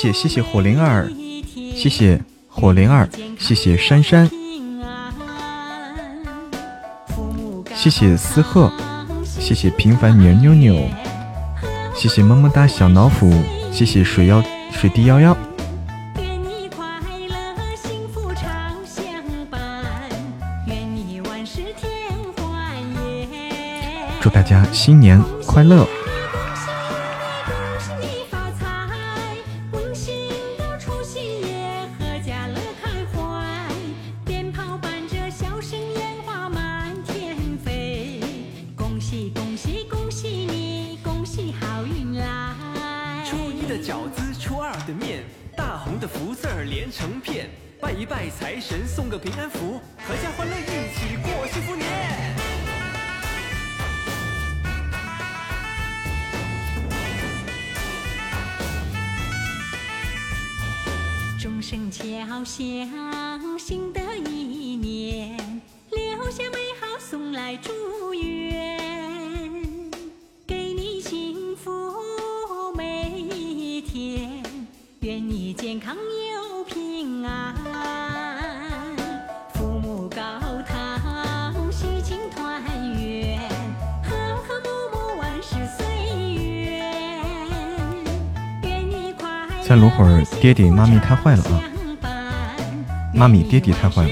谢谢谢火灵儿，谢谢火灵儿，谢谢珊珊，谢谢思鹤，谢谢平凡女人妞妞，谢谢么么哒小老虎，谢谢水妖水滴幺幺。祝大家新年快乐！爹地妈咪太坏了啊！妈咪爹地太坏了。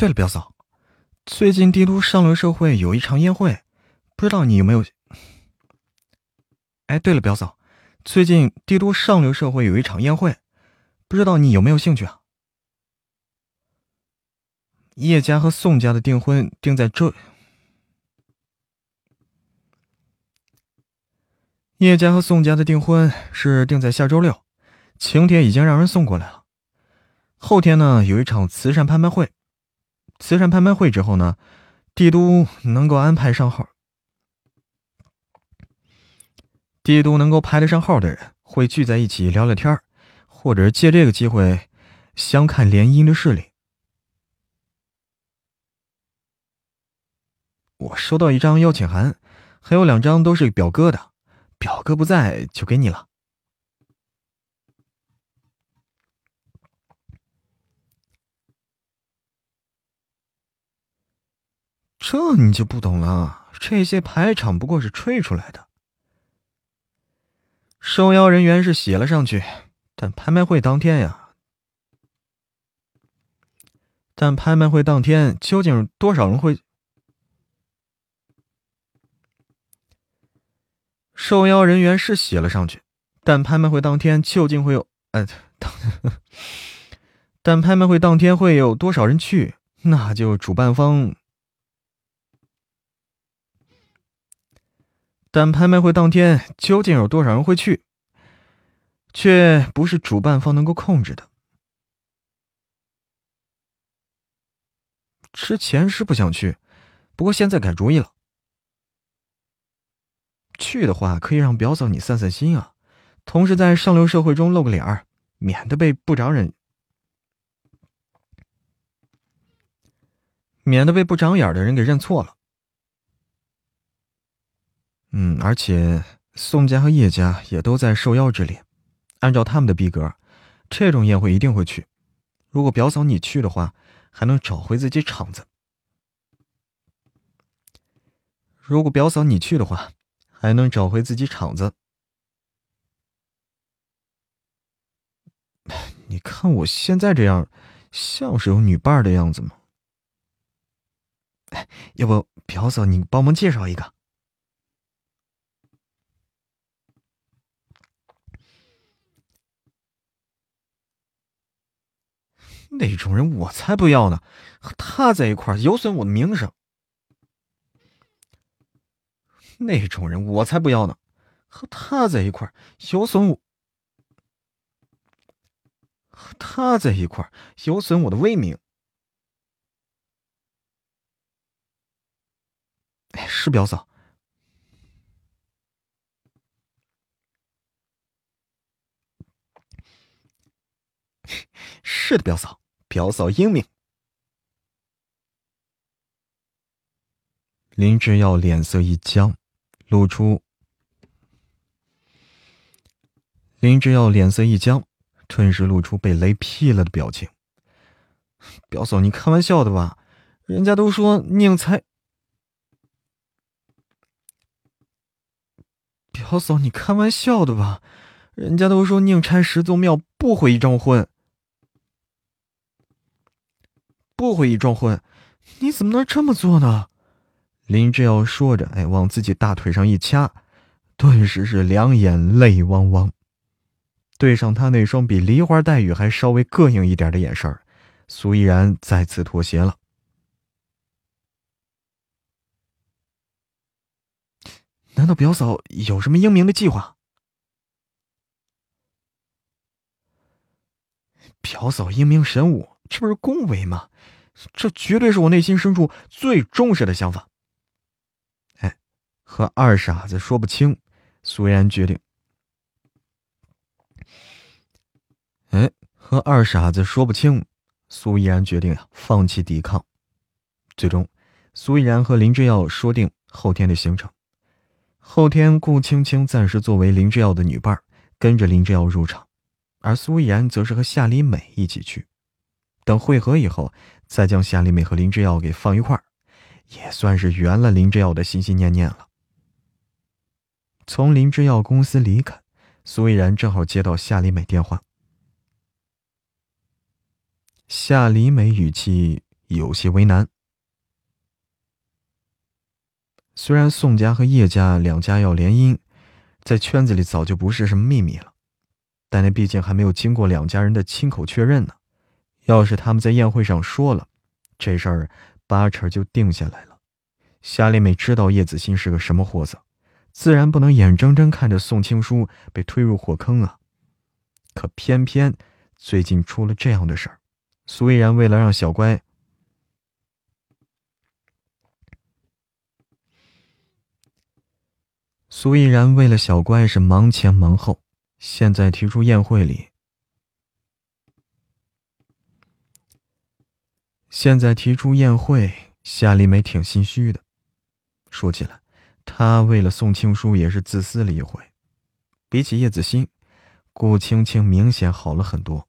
对了，表嫂，最近帝都上流社会有一场宴会，不知道你有没有？哎，对了，表嫂，最近帝都上流社会有一场宴会，不知道你有没有兴趣啊？叶家和宋家的订婚定在这。叶家和宋家的订婚是定在下周六，请帖已经让人送过来了。后天呢，有一场慈善拍卖会。慈善拍卖会之后呢，帝都能够安排上号，帝都能够排得上号的人会聚在一起聊聊天或者借这个机会相看联姻的事例。我收到一张邀请函，还有两张都是表哥的。表哥不在，就给你了。这你就不懂了，这些排场不过是吹出来的。受邀人员是写了上去，但拍卖会当天呀，但拍卖会当天究竟多少人会？受邀人员是写了上去，但拍卖会当天究竟会有……呃，*laughs* 但拍卖会当天会有多少人去？那就主办方。但拍卖会当天究竟有多少人会去，却不是主办方能够控制的。之前是不想去，不过现在改主意了。去的话，可以让表嫂你散散心啊，同时在上流社会中露个脸儿，免得被不长眼，免得被不长眼的人给认错了。嗯，而且宋家和叶家也都在受邀之列，按照他们的逼格，这种宴会一定会去。如果表嫂你去的话，还能找回自己场子。如果表嫂你去的话。还能找回自己场子。你看我现在这样，像是有女伴的样子吗？要不表嫂你帮忙介绍一个？那种人我才不要呢，和他在一块有损我的名声。那种人我才不要呢，和他在一块有损我，和他在一块有损我的威名。哎，是表嫂，是的，表嫂，表嫂英明。林志耀脸色一僵。露出，林志耀脸色一僵，顿时露出被雷劈了的表情。表嫂，你开玩笑的吧？人家都说宁财。表嫂，你开玩笑的吧？人家都说宁拆十座庙不毁一桩婚，不毁一桩婚，你怎么能这么做呢？林志耀说着，哎，往自己大腿上一掐，顿时是两眼泪汪汪。对上他那双比梨花带雨还稍微膈应一点的眼神苏依然再次妥协了。难道表嫂有什么英明的计划？表嫂英明神武，这不是恭维吗？这绝对是我内心深处最忠实的想法。哎和二傻子说不清，苏依然决定。哎，和二傻子说不清，苏依然决定呀，放弃抵抗。最终，苏依然和林之耀说定后天的行程。后天，顾青青暂时作为林之耀的女伴，跟着林之耀入场，而苏依然则是和夏丽美一起去。等会合以后，再将夏丽美和林之耀给放一块儿，也算是圆了林之耀的心心念念了。从林制药公司离开，苏依然正好接到夏丽美电话。夏丽美语气有些为难。虽然宋家和叶家两家要联姻，在圈子里早就不是什么秘密了，但那毕竟还没有经过两家人的亲口确认呢。要是他们在宴会上说了，这事儿八成就定下来了。夏丽美知道叶子欣是个什么货色，自然不能眼睁睁看着宋青书被推入火坑啊。可偏偏最近出了这样的事儿，苏依然为了让小乖。苏依然为了小乖是忙前忙后，现在提出宴会里，现在提出宴会，夏丽梅挺心虚的。说起来，她为了宋青书也是自私了一回。比起叶子欣，顾青青明显好了很多。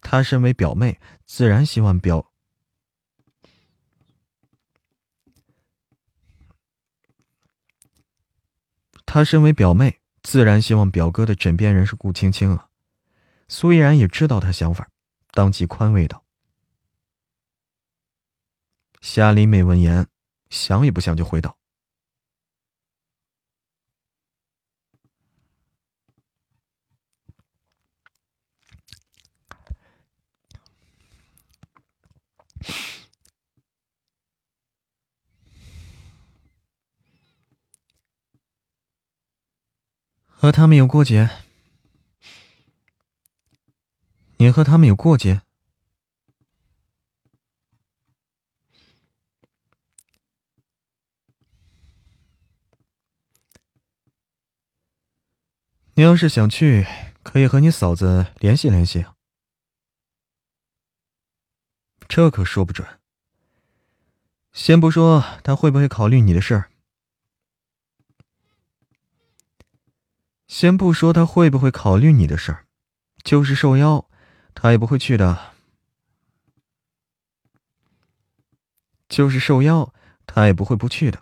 她身为表妹，自然希望表。她身为表妹，自然希望表哥的枕边人是顾青青啊。苏依然也知道他想法，当即宽慰道：“夏林美闻言，想也不想就回道：‘和他们有过节，你和他们有过节。你要是想去，可以和你嫂子联系联系。这可说不准。先不说他会不会考虑你的事儿。先不说他会不会考虑你的事儿，就是受邀，他也不会去的。就是受邀，他也不会不去的。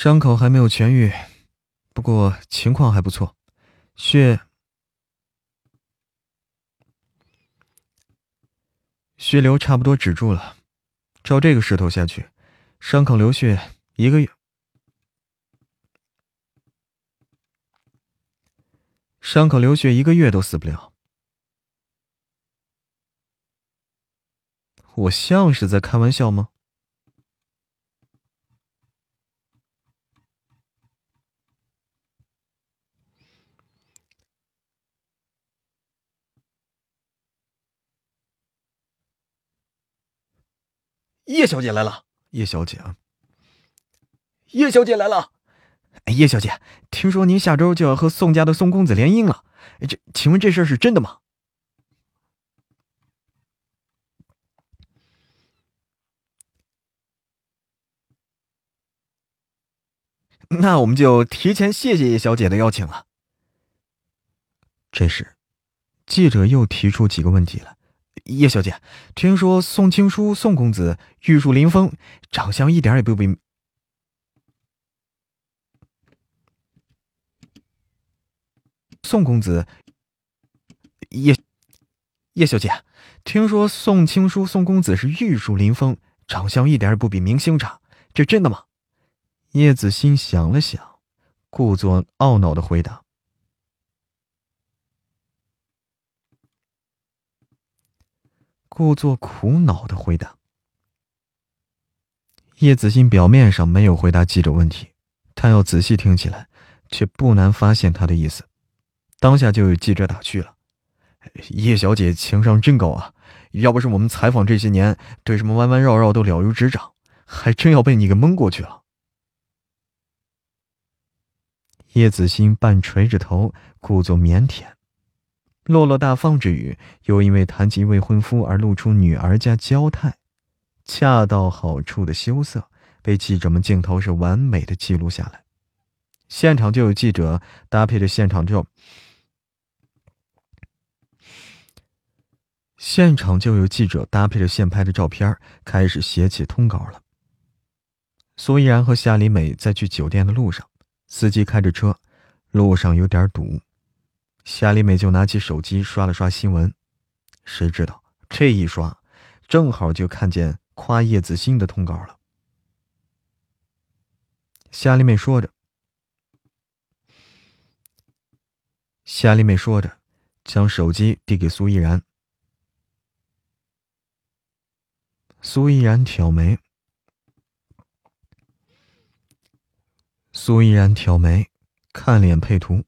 伤口还没有痊愈，不过情况还不错，血血流差不多止住了。照这个势头下去，伤口流血一个月，伤口流血一个月都死不了。我像是在开玩笑吗？叶小姐来了，叶小姐啊，叶小姐来了。叶小姐，听说您下周就要和宋家的宋公子联姻了，这请问这事儿是真的吗？*laughs* 那我们就提前谢谢叶小姐的邀请了。这时，记者又提出几个问题了。叶小姐，听说宋青书宋公子玉树临风，长相一点也不比。宋公子，叶叶小姐，听说宋青书宋公子是玉树临风，长相一点也不比明星差，这真的吗？叶子欣想了想，故作懊恼的回答。故作苦恼的回答。叶子欣表面上没有回答记者问题，但要仔细听起来，却不难发现他的意思。当下就有记者打趣了：“叶小姐情商真高啊！要不是我们采访这些年，对什么弯弯绕绕都了如指掌，还真要被你给蒙过去了。”叶子欣半垂着头，故作腼腆。落落大方之余，又因为谈及未婚夫而露出女儿家娇态，恰到好处的羞涩，被记者们镜头是完美的记录下来。现场就有记者搭配着现场照，现场就有记者搭配着现拍的照片，开始写起通稿了。苏依然和夏里美在去酒店的路上，司机开着车，路上有点堵。夏丽美就拿起手机刷了刷新闻，谁知道这一刷，正好就看见夸叶子欣的通稿了。夏丽美说着，夏丽美说着，将手机递给苏依然。苏依然挑眉，苏依然挑眉，看脸配图。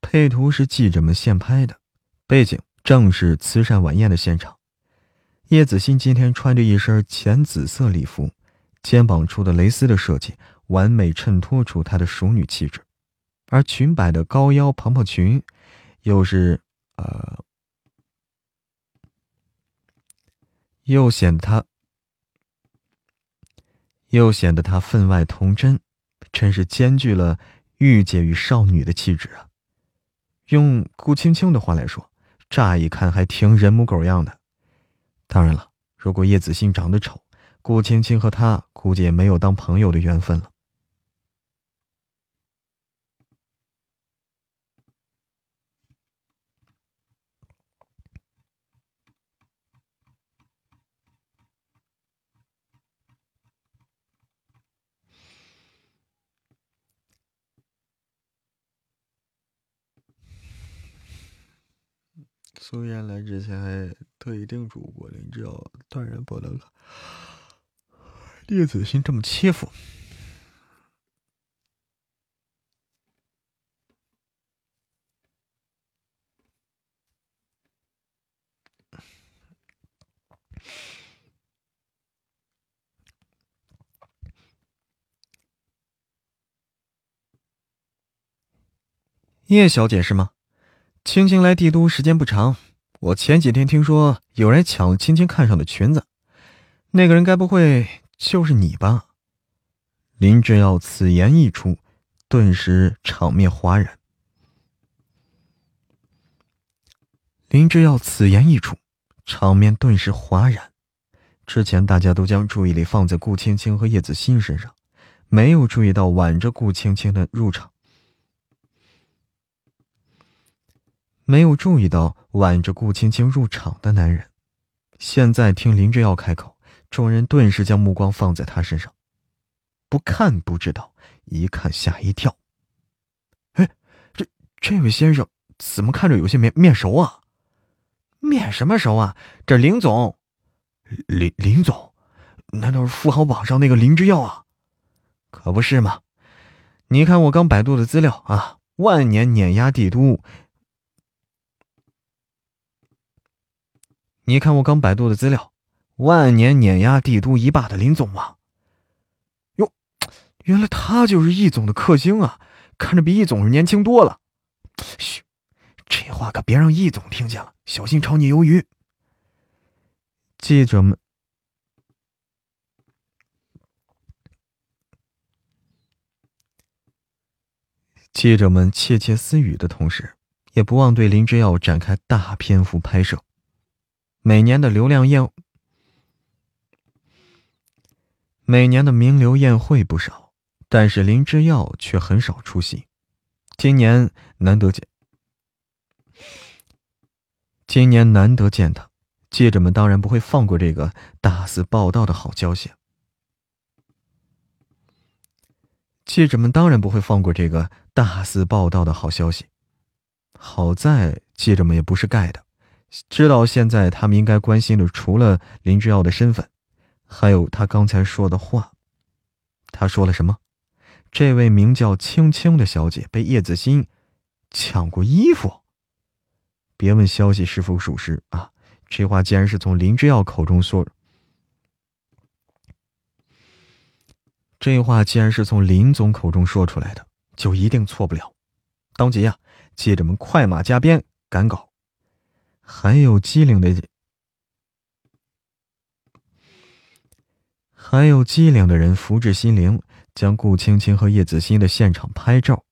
配图是记者们现拍的，背景正是慈善晚宴的现场。叶子欣今天穿着一身浅紫色礼服，肩膀处的蕾丝的设计完美衬托出她的淑女气质，而裙摆的高腰蓬蓬裙，又是呃，又显得她，又显得她分外童真，真是兼具了御姐与少女的气质啊。用顾青青的话来说，乍一看还挺人模狗样的。当然了，如果叶子欣长得丑，顾青青和他估计也没有当朋友的缘分了。苏嫣来之前还特意叮嘱过林志耀，断然不能叶子欣这么欺负。叶小姐是吗？青青来帝都时间不长，我前几天听说有人抢了青青看上的裙子，那个人该不会就是你吧？林志耀此言一出，顿时场面哗然。林志耀此言一出，场面顿时哗然。之前大家都将注意力放在顾青青和叶子欣身上，没有注意到挽着顾青青的入场。没有注意到挽着顾青青入场的男人，现在听林志耀开口，众人顿时将目光放在他身上。不看不知道，一看吓一跳。哎，这这位先生怎么看着有些面面熟啊？面什么熟啊？这林总，林林总，难道是富豪榜上那个林之耀啊？可不是嘛！你看我刚百度的资料啊，万年碾压帝都。你看我刚百度的资料，万年碾压帝都一霸的林总吗。哟，原来他就是易总的克星啊！看着比易总是年轻多了。嘘，这话可别让易总听见了，小心炒你鱿鱼。记者们，记者们窃窃私语的同时，也不忘对林之耀展开大篇幅拍摄。每年的流量宴，每年的名流宴会不少，但是林之耀却很少出席。今年难得见，今年难得见他，记者们当然不会放过这个大肆报道的好消息。记者们当然不会放过这个大肆报道的好消息。好在记者们也不是盖的。知道现在他们应该关心的，除了林之耀的身份，还有他刚才说的话。他说了什么？这位名叫青青的小姐被叶子欣抢过衣服。别问消息是否属实啊！这话既然是从林之耀口中说，这话既然是从林总口中说出来的，就一定错不了。当即呀，记者们快马加鞭赶稿。还有机灵的，还有机灵的人福至心灵，将顾青青和叶子欣的现场拍照，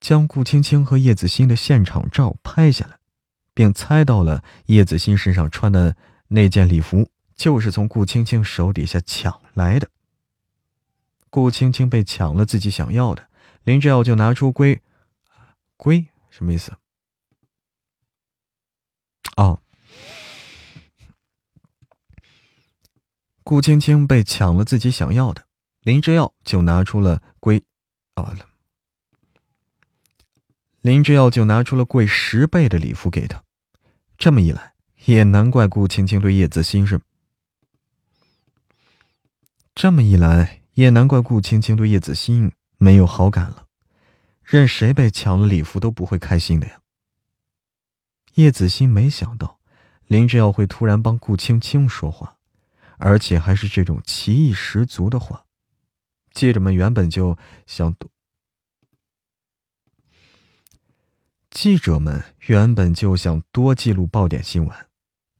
将顾青青和叶子欣的现场照拍下来，并猜到了叶子欣身上穿的那件礼服就是从顾青青手底下抢来的。顾青青被抢了自己想要的，林志耀就拿出龟。龟什么意思？哦，顾青青被抢了自己想要的，林之耀就拿出了贵，哦，林之耀就拿出了贵十倍的礼服给他。这么一来，也难怪顾青青对叶子欣是。这么一来，也难怪顾青青对叶子欣没有好感了。任谁被抢了礼服都不会开心的呀。叶子欣没想到林之耀会突然帮顾青青说话，而且还是这种奇异十足的话。记者们原本就想多，记者们原本就想多记录爆点新闻，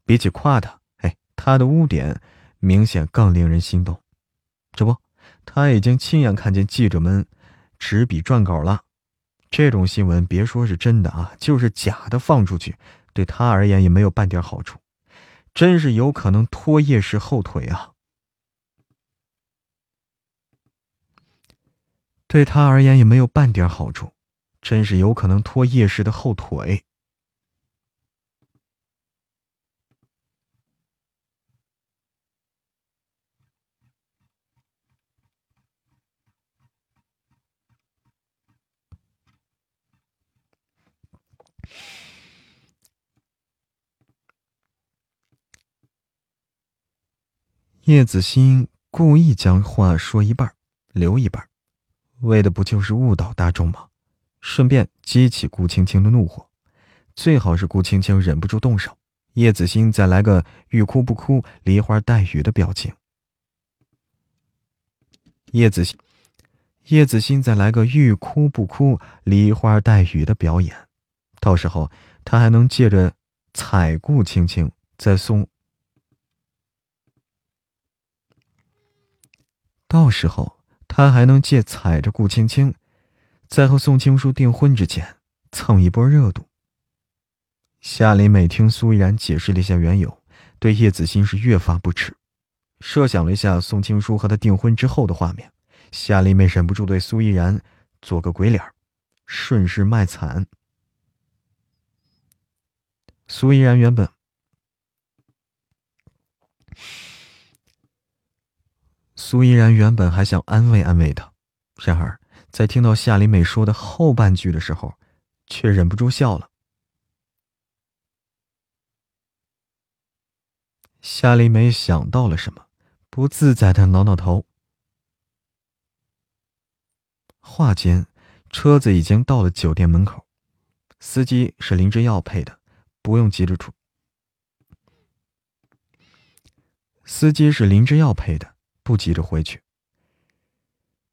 比起夸他，哎，他的污点明显更令人心动。这不，他已经亲眼看见记者们执笔撰稿了。这种新闻别说是真的啊，就是假的放出去，对他而言也没有半点好处，真是有可能拖叶氏后腿啊！对他而言也没有半点好处，真是有可能拖叶氏的后腿。叶子欣故意将话说一半，留一半，为的不就是误导大众吗？顺便激起顾青青的怒火，最好是顾青青忍不住动手，叶子欣再来个欲哭不哭、梨花带雨的表情。叶子欣，叶子欣再来个欲哭不哭、梨花带雨的表演，到时候他还能借着踩顾青青再送。到时候，他还能借踩着顾青青，在和宋青书订婚之前蹭一波热度。夏林美听苏依然解释了一下缘由，对叶子欣是越发不耻。设想了一下宋青书和他订婚之后的画面，夏林美忍不住对苏依然做个鬼脸，顺势卖惨。苏依然原本。苏依然原本还想安慰安慰他，然而在听到夏林美说的后半句的时候，却忍不住笑了。夏林美想到了什么，不自在的挠挠头。话间，车子已经到了酒店门口，司机是林之耀配的，不用急着出。司机是林之耀配的。不急着回去，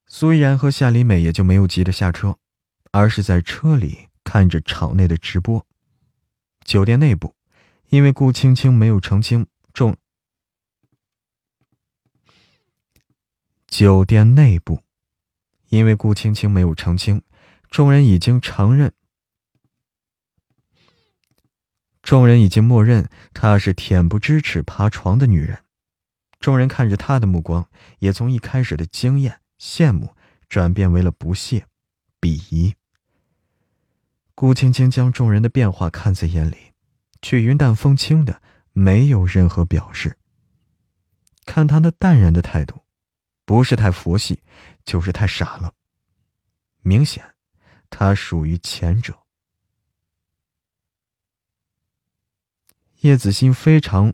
苏依然和夏里美也就没有急着下车，而是在车里看着场内的直播。酒店内部，因为顾青青没有澄清，众酒店内部，因为顾青青没有澄清，众人已经承认，众人已经默认她是恬不知耻爬床的女人。众人看着他的目光，也从一开始的惊艳、羡慕，转变为了不屑、鄙夷。顾青青将众人的变化看在眼里，却云淡风轻的，没有任何表示。看他那淡然的态度，不是太佛系，就是太傻了。明显，他属于前者。叶子欣非常。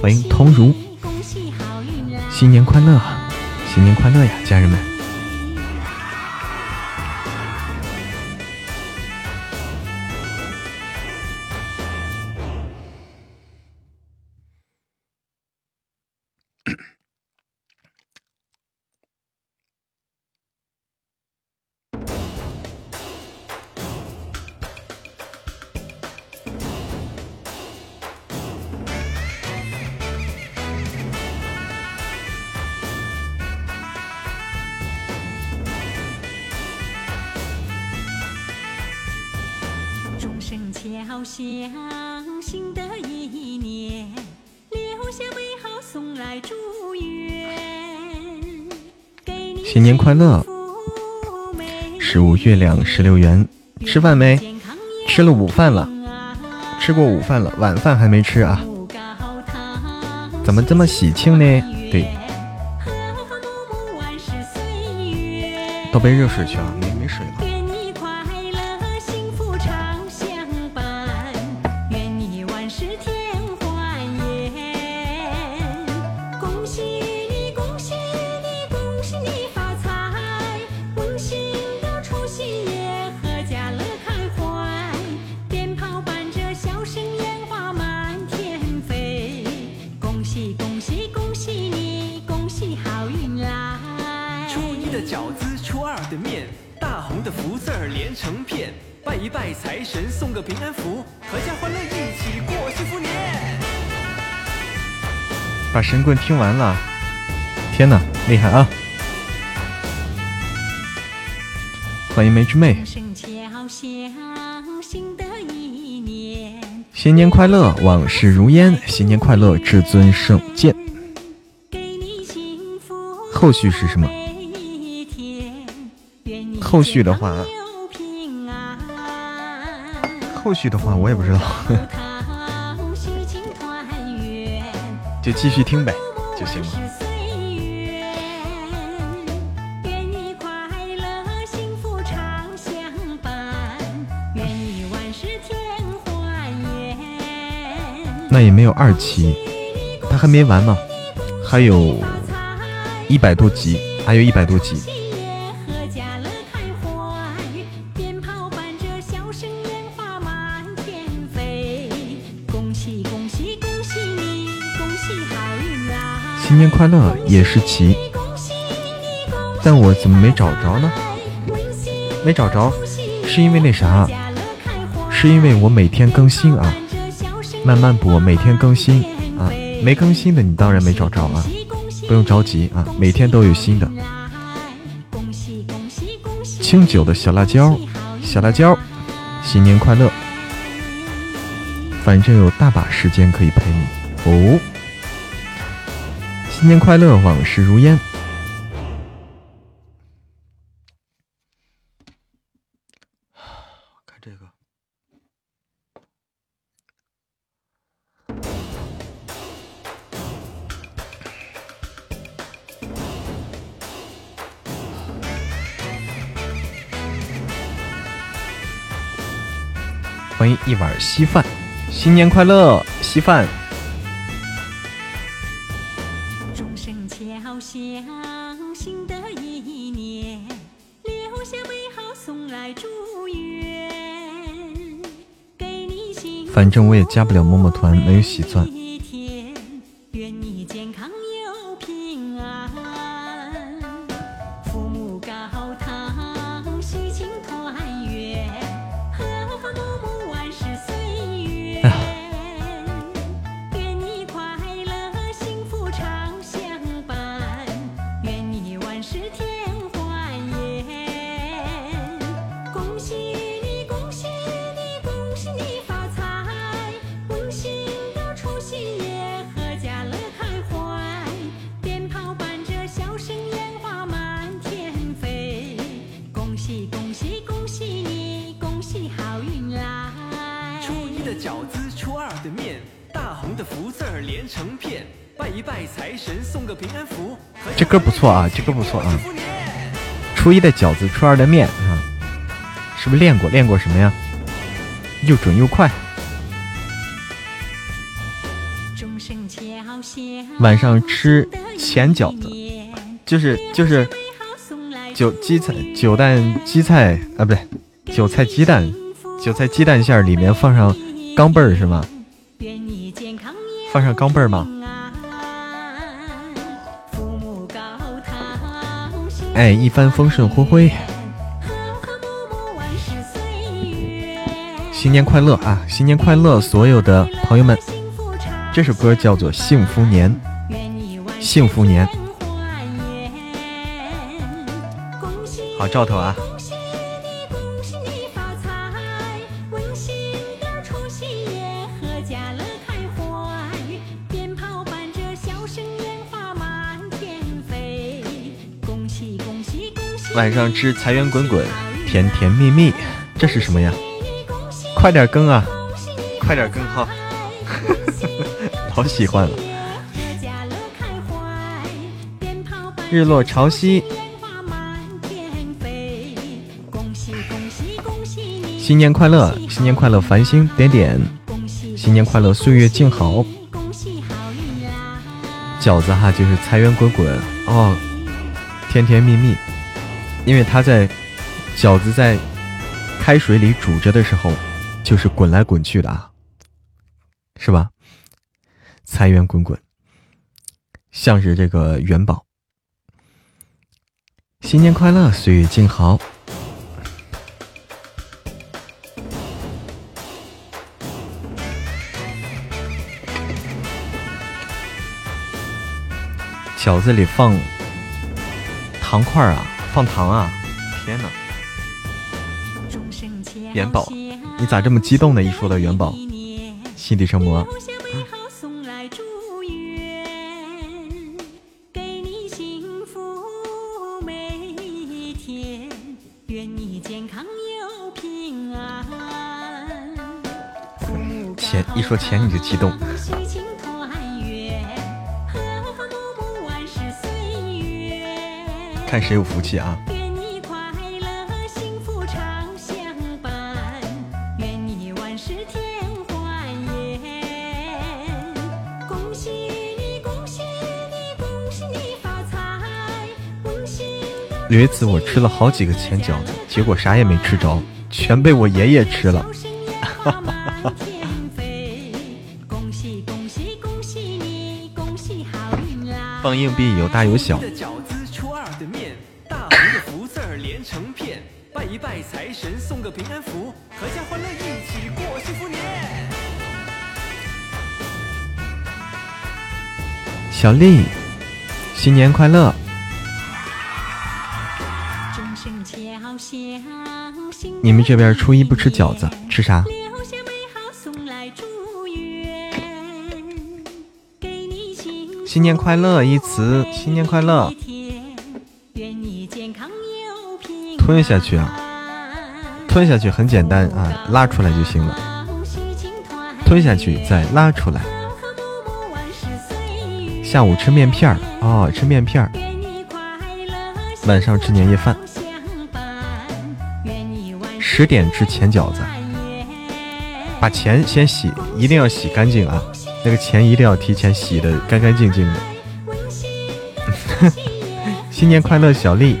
欢迎桐如，新年快乐，新年快乐呀，家人们！快乐！十五月亮十六圆，吃饭没？吃了午饭了，吃过午饭了，晚饭还没吃啊？怎么这么喜庆呢？对，倒杯热水去啊，神棍听完了，天哪，厉害啊！欢迎梅之妹，新年快乐，往事如烟，新年快乐，至尊圣剑。后续是什么？后续的话，后续的话我也不知道。就继续听呗，就行了。那也没有二期，他还没完呢，还有一百多集，还有一百多集。年快乐也是奇，但我怎么没找着呢？没找着，是因为那啥？是因为我每天更新啊，慢慢播，每天更新啊。没更新的你当然没找着啊，不用着急啊，每天都有新的。清酒的小辣椒，小辣椒，新年快乐！反正有大把时间可以陪你哦。新年快乐，往事如烟。*sighs* 看这个，欢迎一碗稀饭，新年快乐，稀饭。反正我也加不了陌陌团，没有喜钻。错啊，这歌不错啊。初一的饺子，初二的面啊，是不是练过？练过什么呀？又准又快。晚上吃咸饺子，就是就是韭鸡菜韭蛋鸡菜啊，不对，韭菜鸡蛋，韭菜鸡蛋馅里面放上钢镚儿是吗？放上钢镚儿吗？哎，一帆风顺灰灰，新年快乐啊！新年快乐，所有的朋友们，这首歌叫做《幸福年》，幸福年。好兆头啊！晚上吃财源滚滚，甜甜蜜蜜，这是什么呀？快点更啊！快点更哈！*laughs* 好喜欢了。日落潮汐，新年快乐，新年快乐，繁星点点，新年快乐，岁月静好。饺子哈，就是财源滚滚哦，甜甜蜜蜜。因为它在饺子在开水里煮着的时候，就是滚来滚去的啊，是吧？财源滚滚，像是这个元宝。新年快乐，岁月静好。饺子里放糖块啊。放糖啊！天哪！元宝，你咋这么激动呢？一说到元宝，心底成魔。钱，一说钱你就激动。看谁有福气啊！愿你快乐幸福常相伴，愿你万事添欢颜。恭喜你，恭喜你，恭喜你发财有一次我吃了好几个钱饺子，结果啥也没吃着，全被我爷爷吃了。*laughs* 放硬币有大有小。小丽，新年快乐！你们这边初一不吃饺子，吃啥？新年快乐一词，新年快乐！吞下去啊，吞下去很简单啊，拉出来就行了。吞下去再拉出来。下午吃面片儿哦，吃面片儿。晚上吃年夜饭。十点吃钱饺子，把钱先洗，一定要洗干净啊！那个钱一定要提前洗的干干净净的。*laughs* 新年快乐，小丽。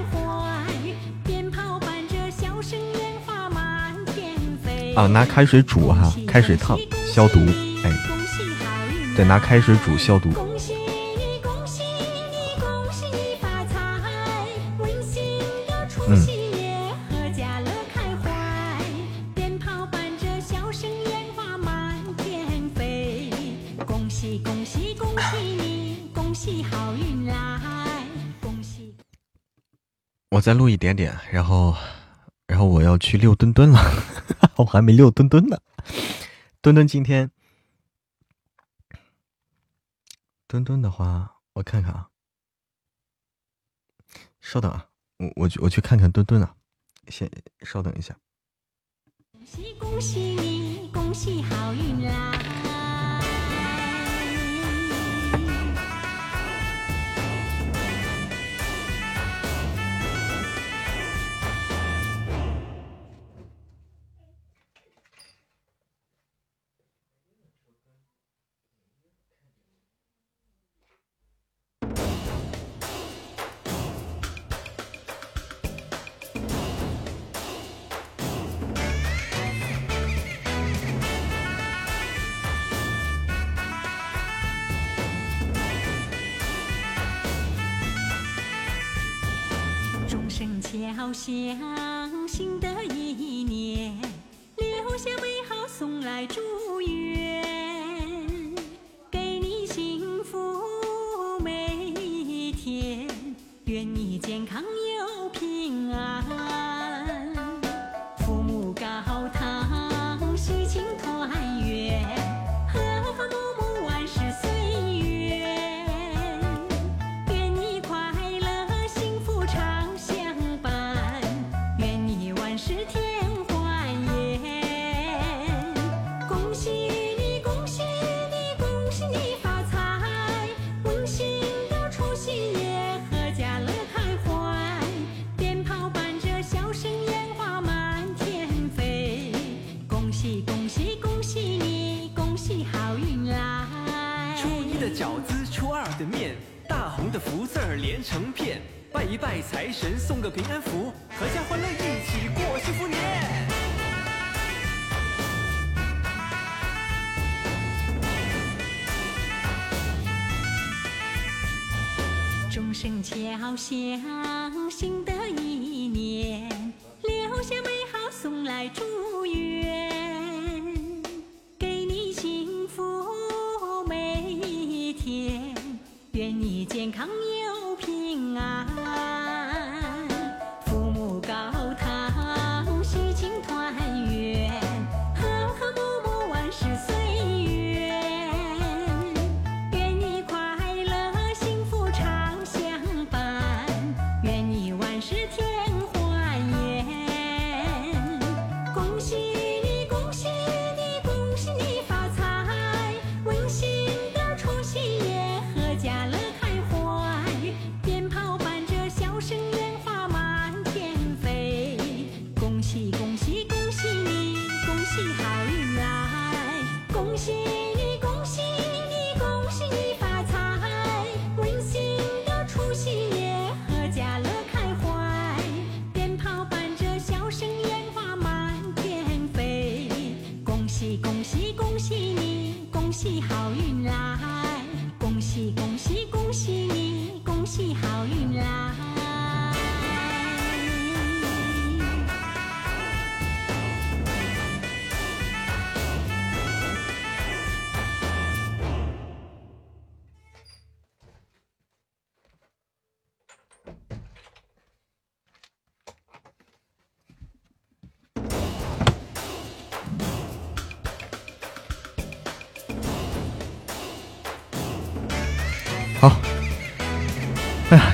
啊，拿开水煮哈，开水烫，消毒。哎，得拿开水煮消毒。再录一点点，然后，然后我要去遛墩墩了，*laughs* 我还没遛墩墩呢。墩墩今天，墩墩的话，我看看啊，稍等啊，我我去我去看看墩墩啊，先稍等一下。恭喜恭喜你，恭喜好运来！巧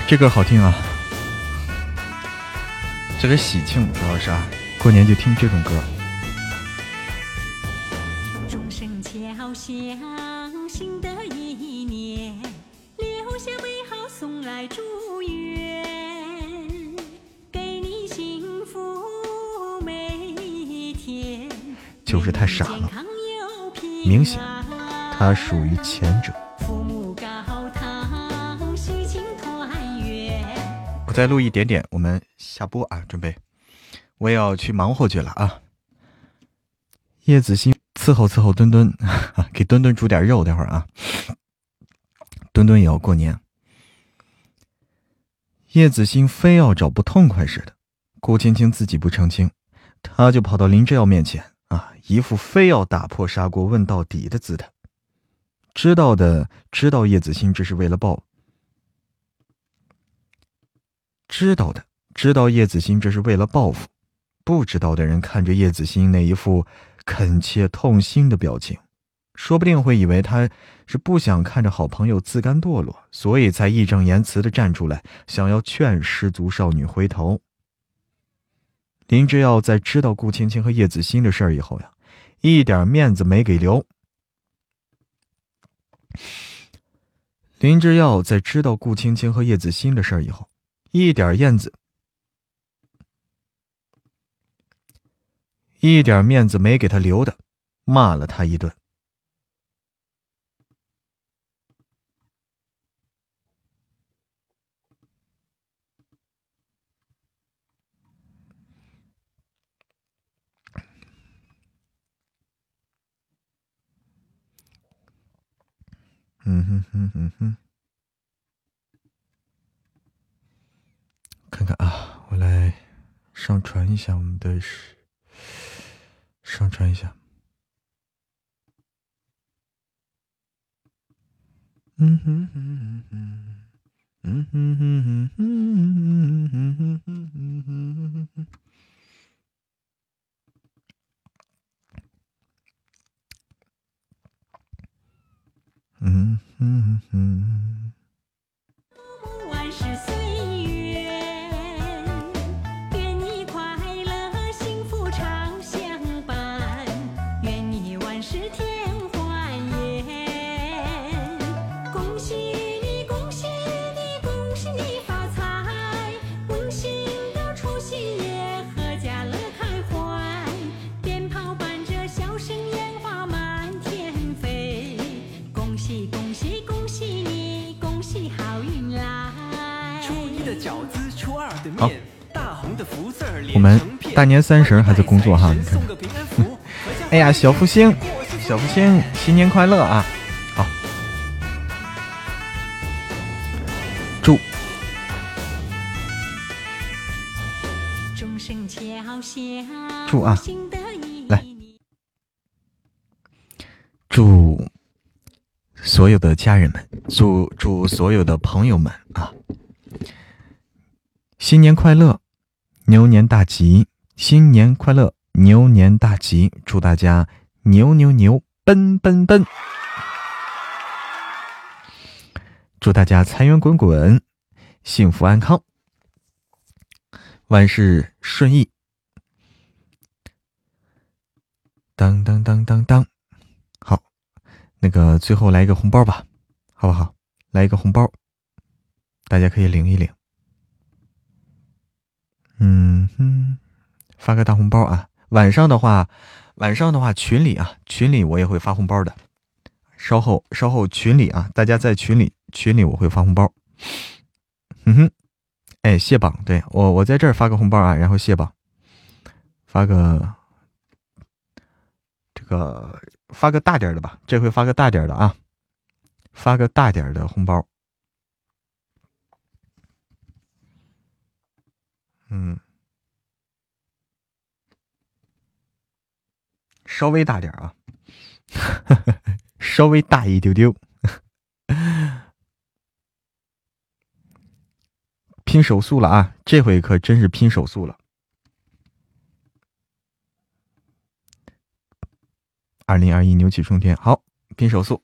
这歌好听啊！这个喜庆主要是啊，过年就听这种歌。钟声敲响新的一年，留下美好送来祝愿，给你幸福每一天。就是太傻了明显它属于前者。再录一点点，我们下播啊，准备，我也要去忙活去了啊。叶子欣伺候伺候墩墩，*laughs* 给墩墩煮点肉，待会儿啊。墩墩也要过年。叶子欣非要找不痛快似的，顾青青自己不澄清，他就跑到林之耀面前啊，一副非要打破砂锅问到底的姿态。知道的知道叶子欣这是为了报知道的知道叶子欣这是为了报复，不知道的人看着叶子欣那一副恳切痛心的表情，说不定会以为他是不想看着好朋友自甘堕落，所以才义正言辞的站出来，想要劝失足少女回头。林之耀在知道顾青青和叶子欣的事儿以后呀，一点面子没给留。林之耀在知道顾青青和叶子欣的事儿以后，一点面子，一点面子没给他留的，骂了他一顿。嗯哼哼哼哼，看看啊，我来上传一下我们的，上传一下。嗯哼哼哼哼，嗯哼哼哼哼哼哼哼哼哼。嗯哼哼。我们大年三十儿还在工作哈你看。*laughs* 哎呀，小福星，小福星，新年快乐啊！好，祝。祝啊。来。祝所有的家人们，祝祝所有的朋友们啊，新年快乐，牛年大吉！新年快乐，牛年大吉！祝大家牛牛牛，奔奔奔！祝大家财源滚滚，幸福安康，万事顺意。当当当当当，好，那个最后来一个红包吧，好不好？来一个红包，大家可以领一领。嗯哼，发个大红包啊！晚上的话，晚上的话群里啊，群里我也会发红包的。稍后稍后群里啊，大家在群里群里我会发红包。嗯哼，哎，谢榜，对我我在这儿发个红包啊，然后谢榜，发个这个发个大点的吧，这回发个大点的啊，发个大点的红包。嗯，稍微大点儿啊，*laughs* 稍微大一丢丢。*laughs* 拼手速了啊！这回可真是拼手速了。二零二一牛气冲天，好，拼手速。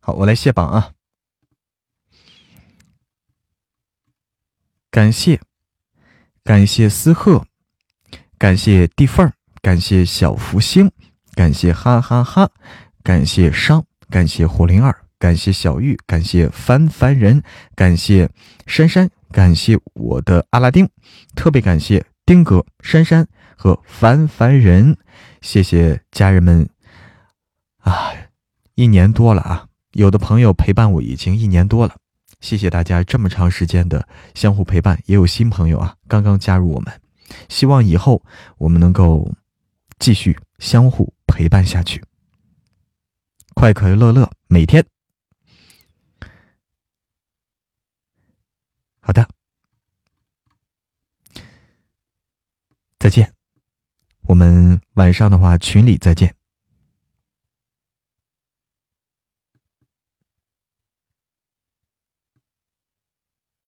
好，我来卸榜啊！感谢，感谢思鹤，感谢地缝儿，感谢小福星，感谢哈哈哈，感谢商，感谢火灵儿，感谢小玉，感谢凡凡人，感谢珊珊，感谢我的阿拉丁，特别感谢丁哥、珊珊和凡凡人，谢谢家人们啊！一年多了啊，有的朋友陪伴我已经一年多了。谢谢大家这么长时间的相互陪伴，也有新朋友啊，刚刚加入我们，希望以后我们能够继续相互陪伴下去，快快乐乐每天。好的，再见，我们晚上的话群里再见。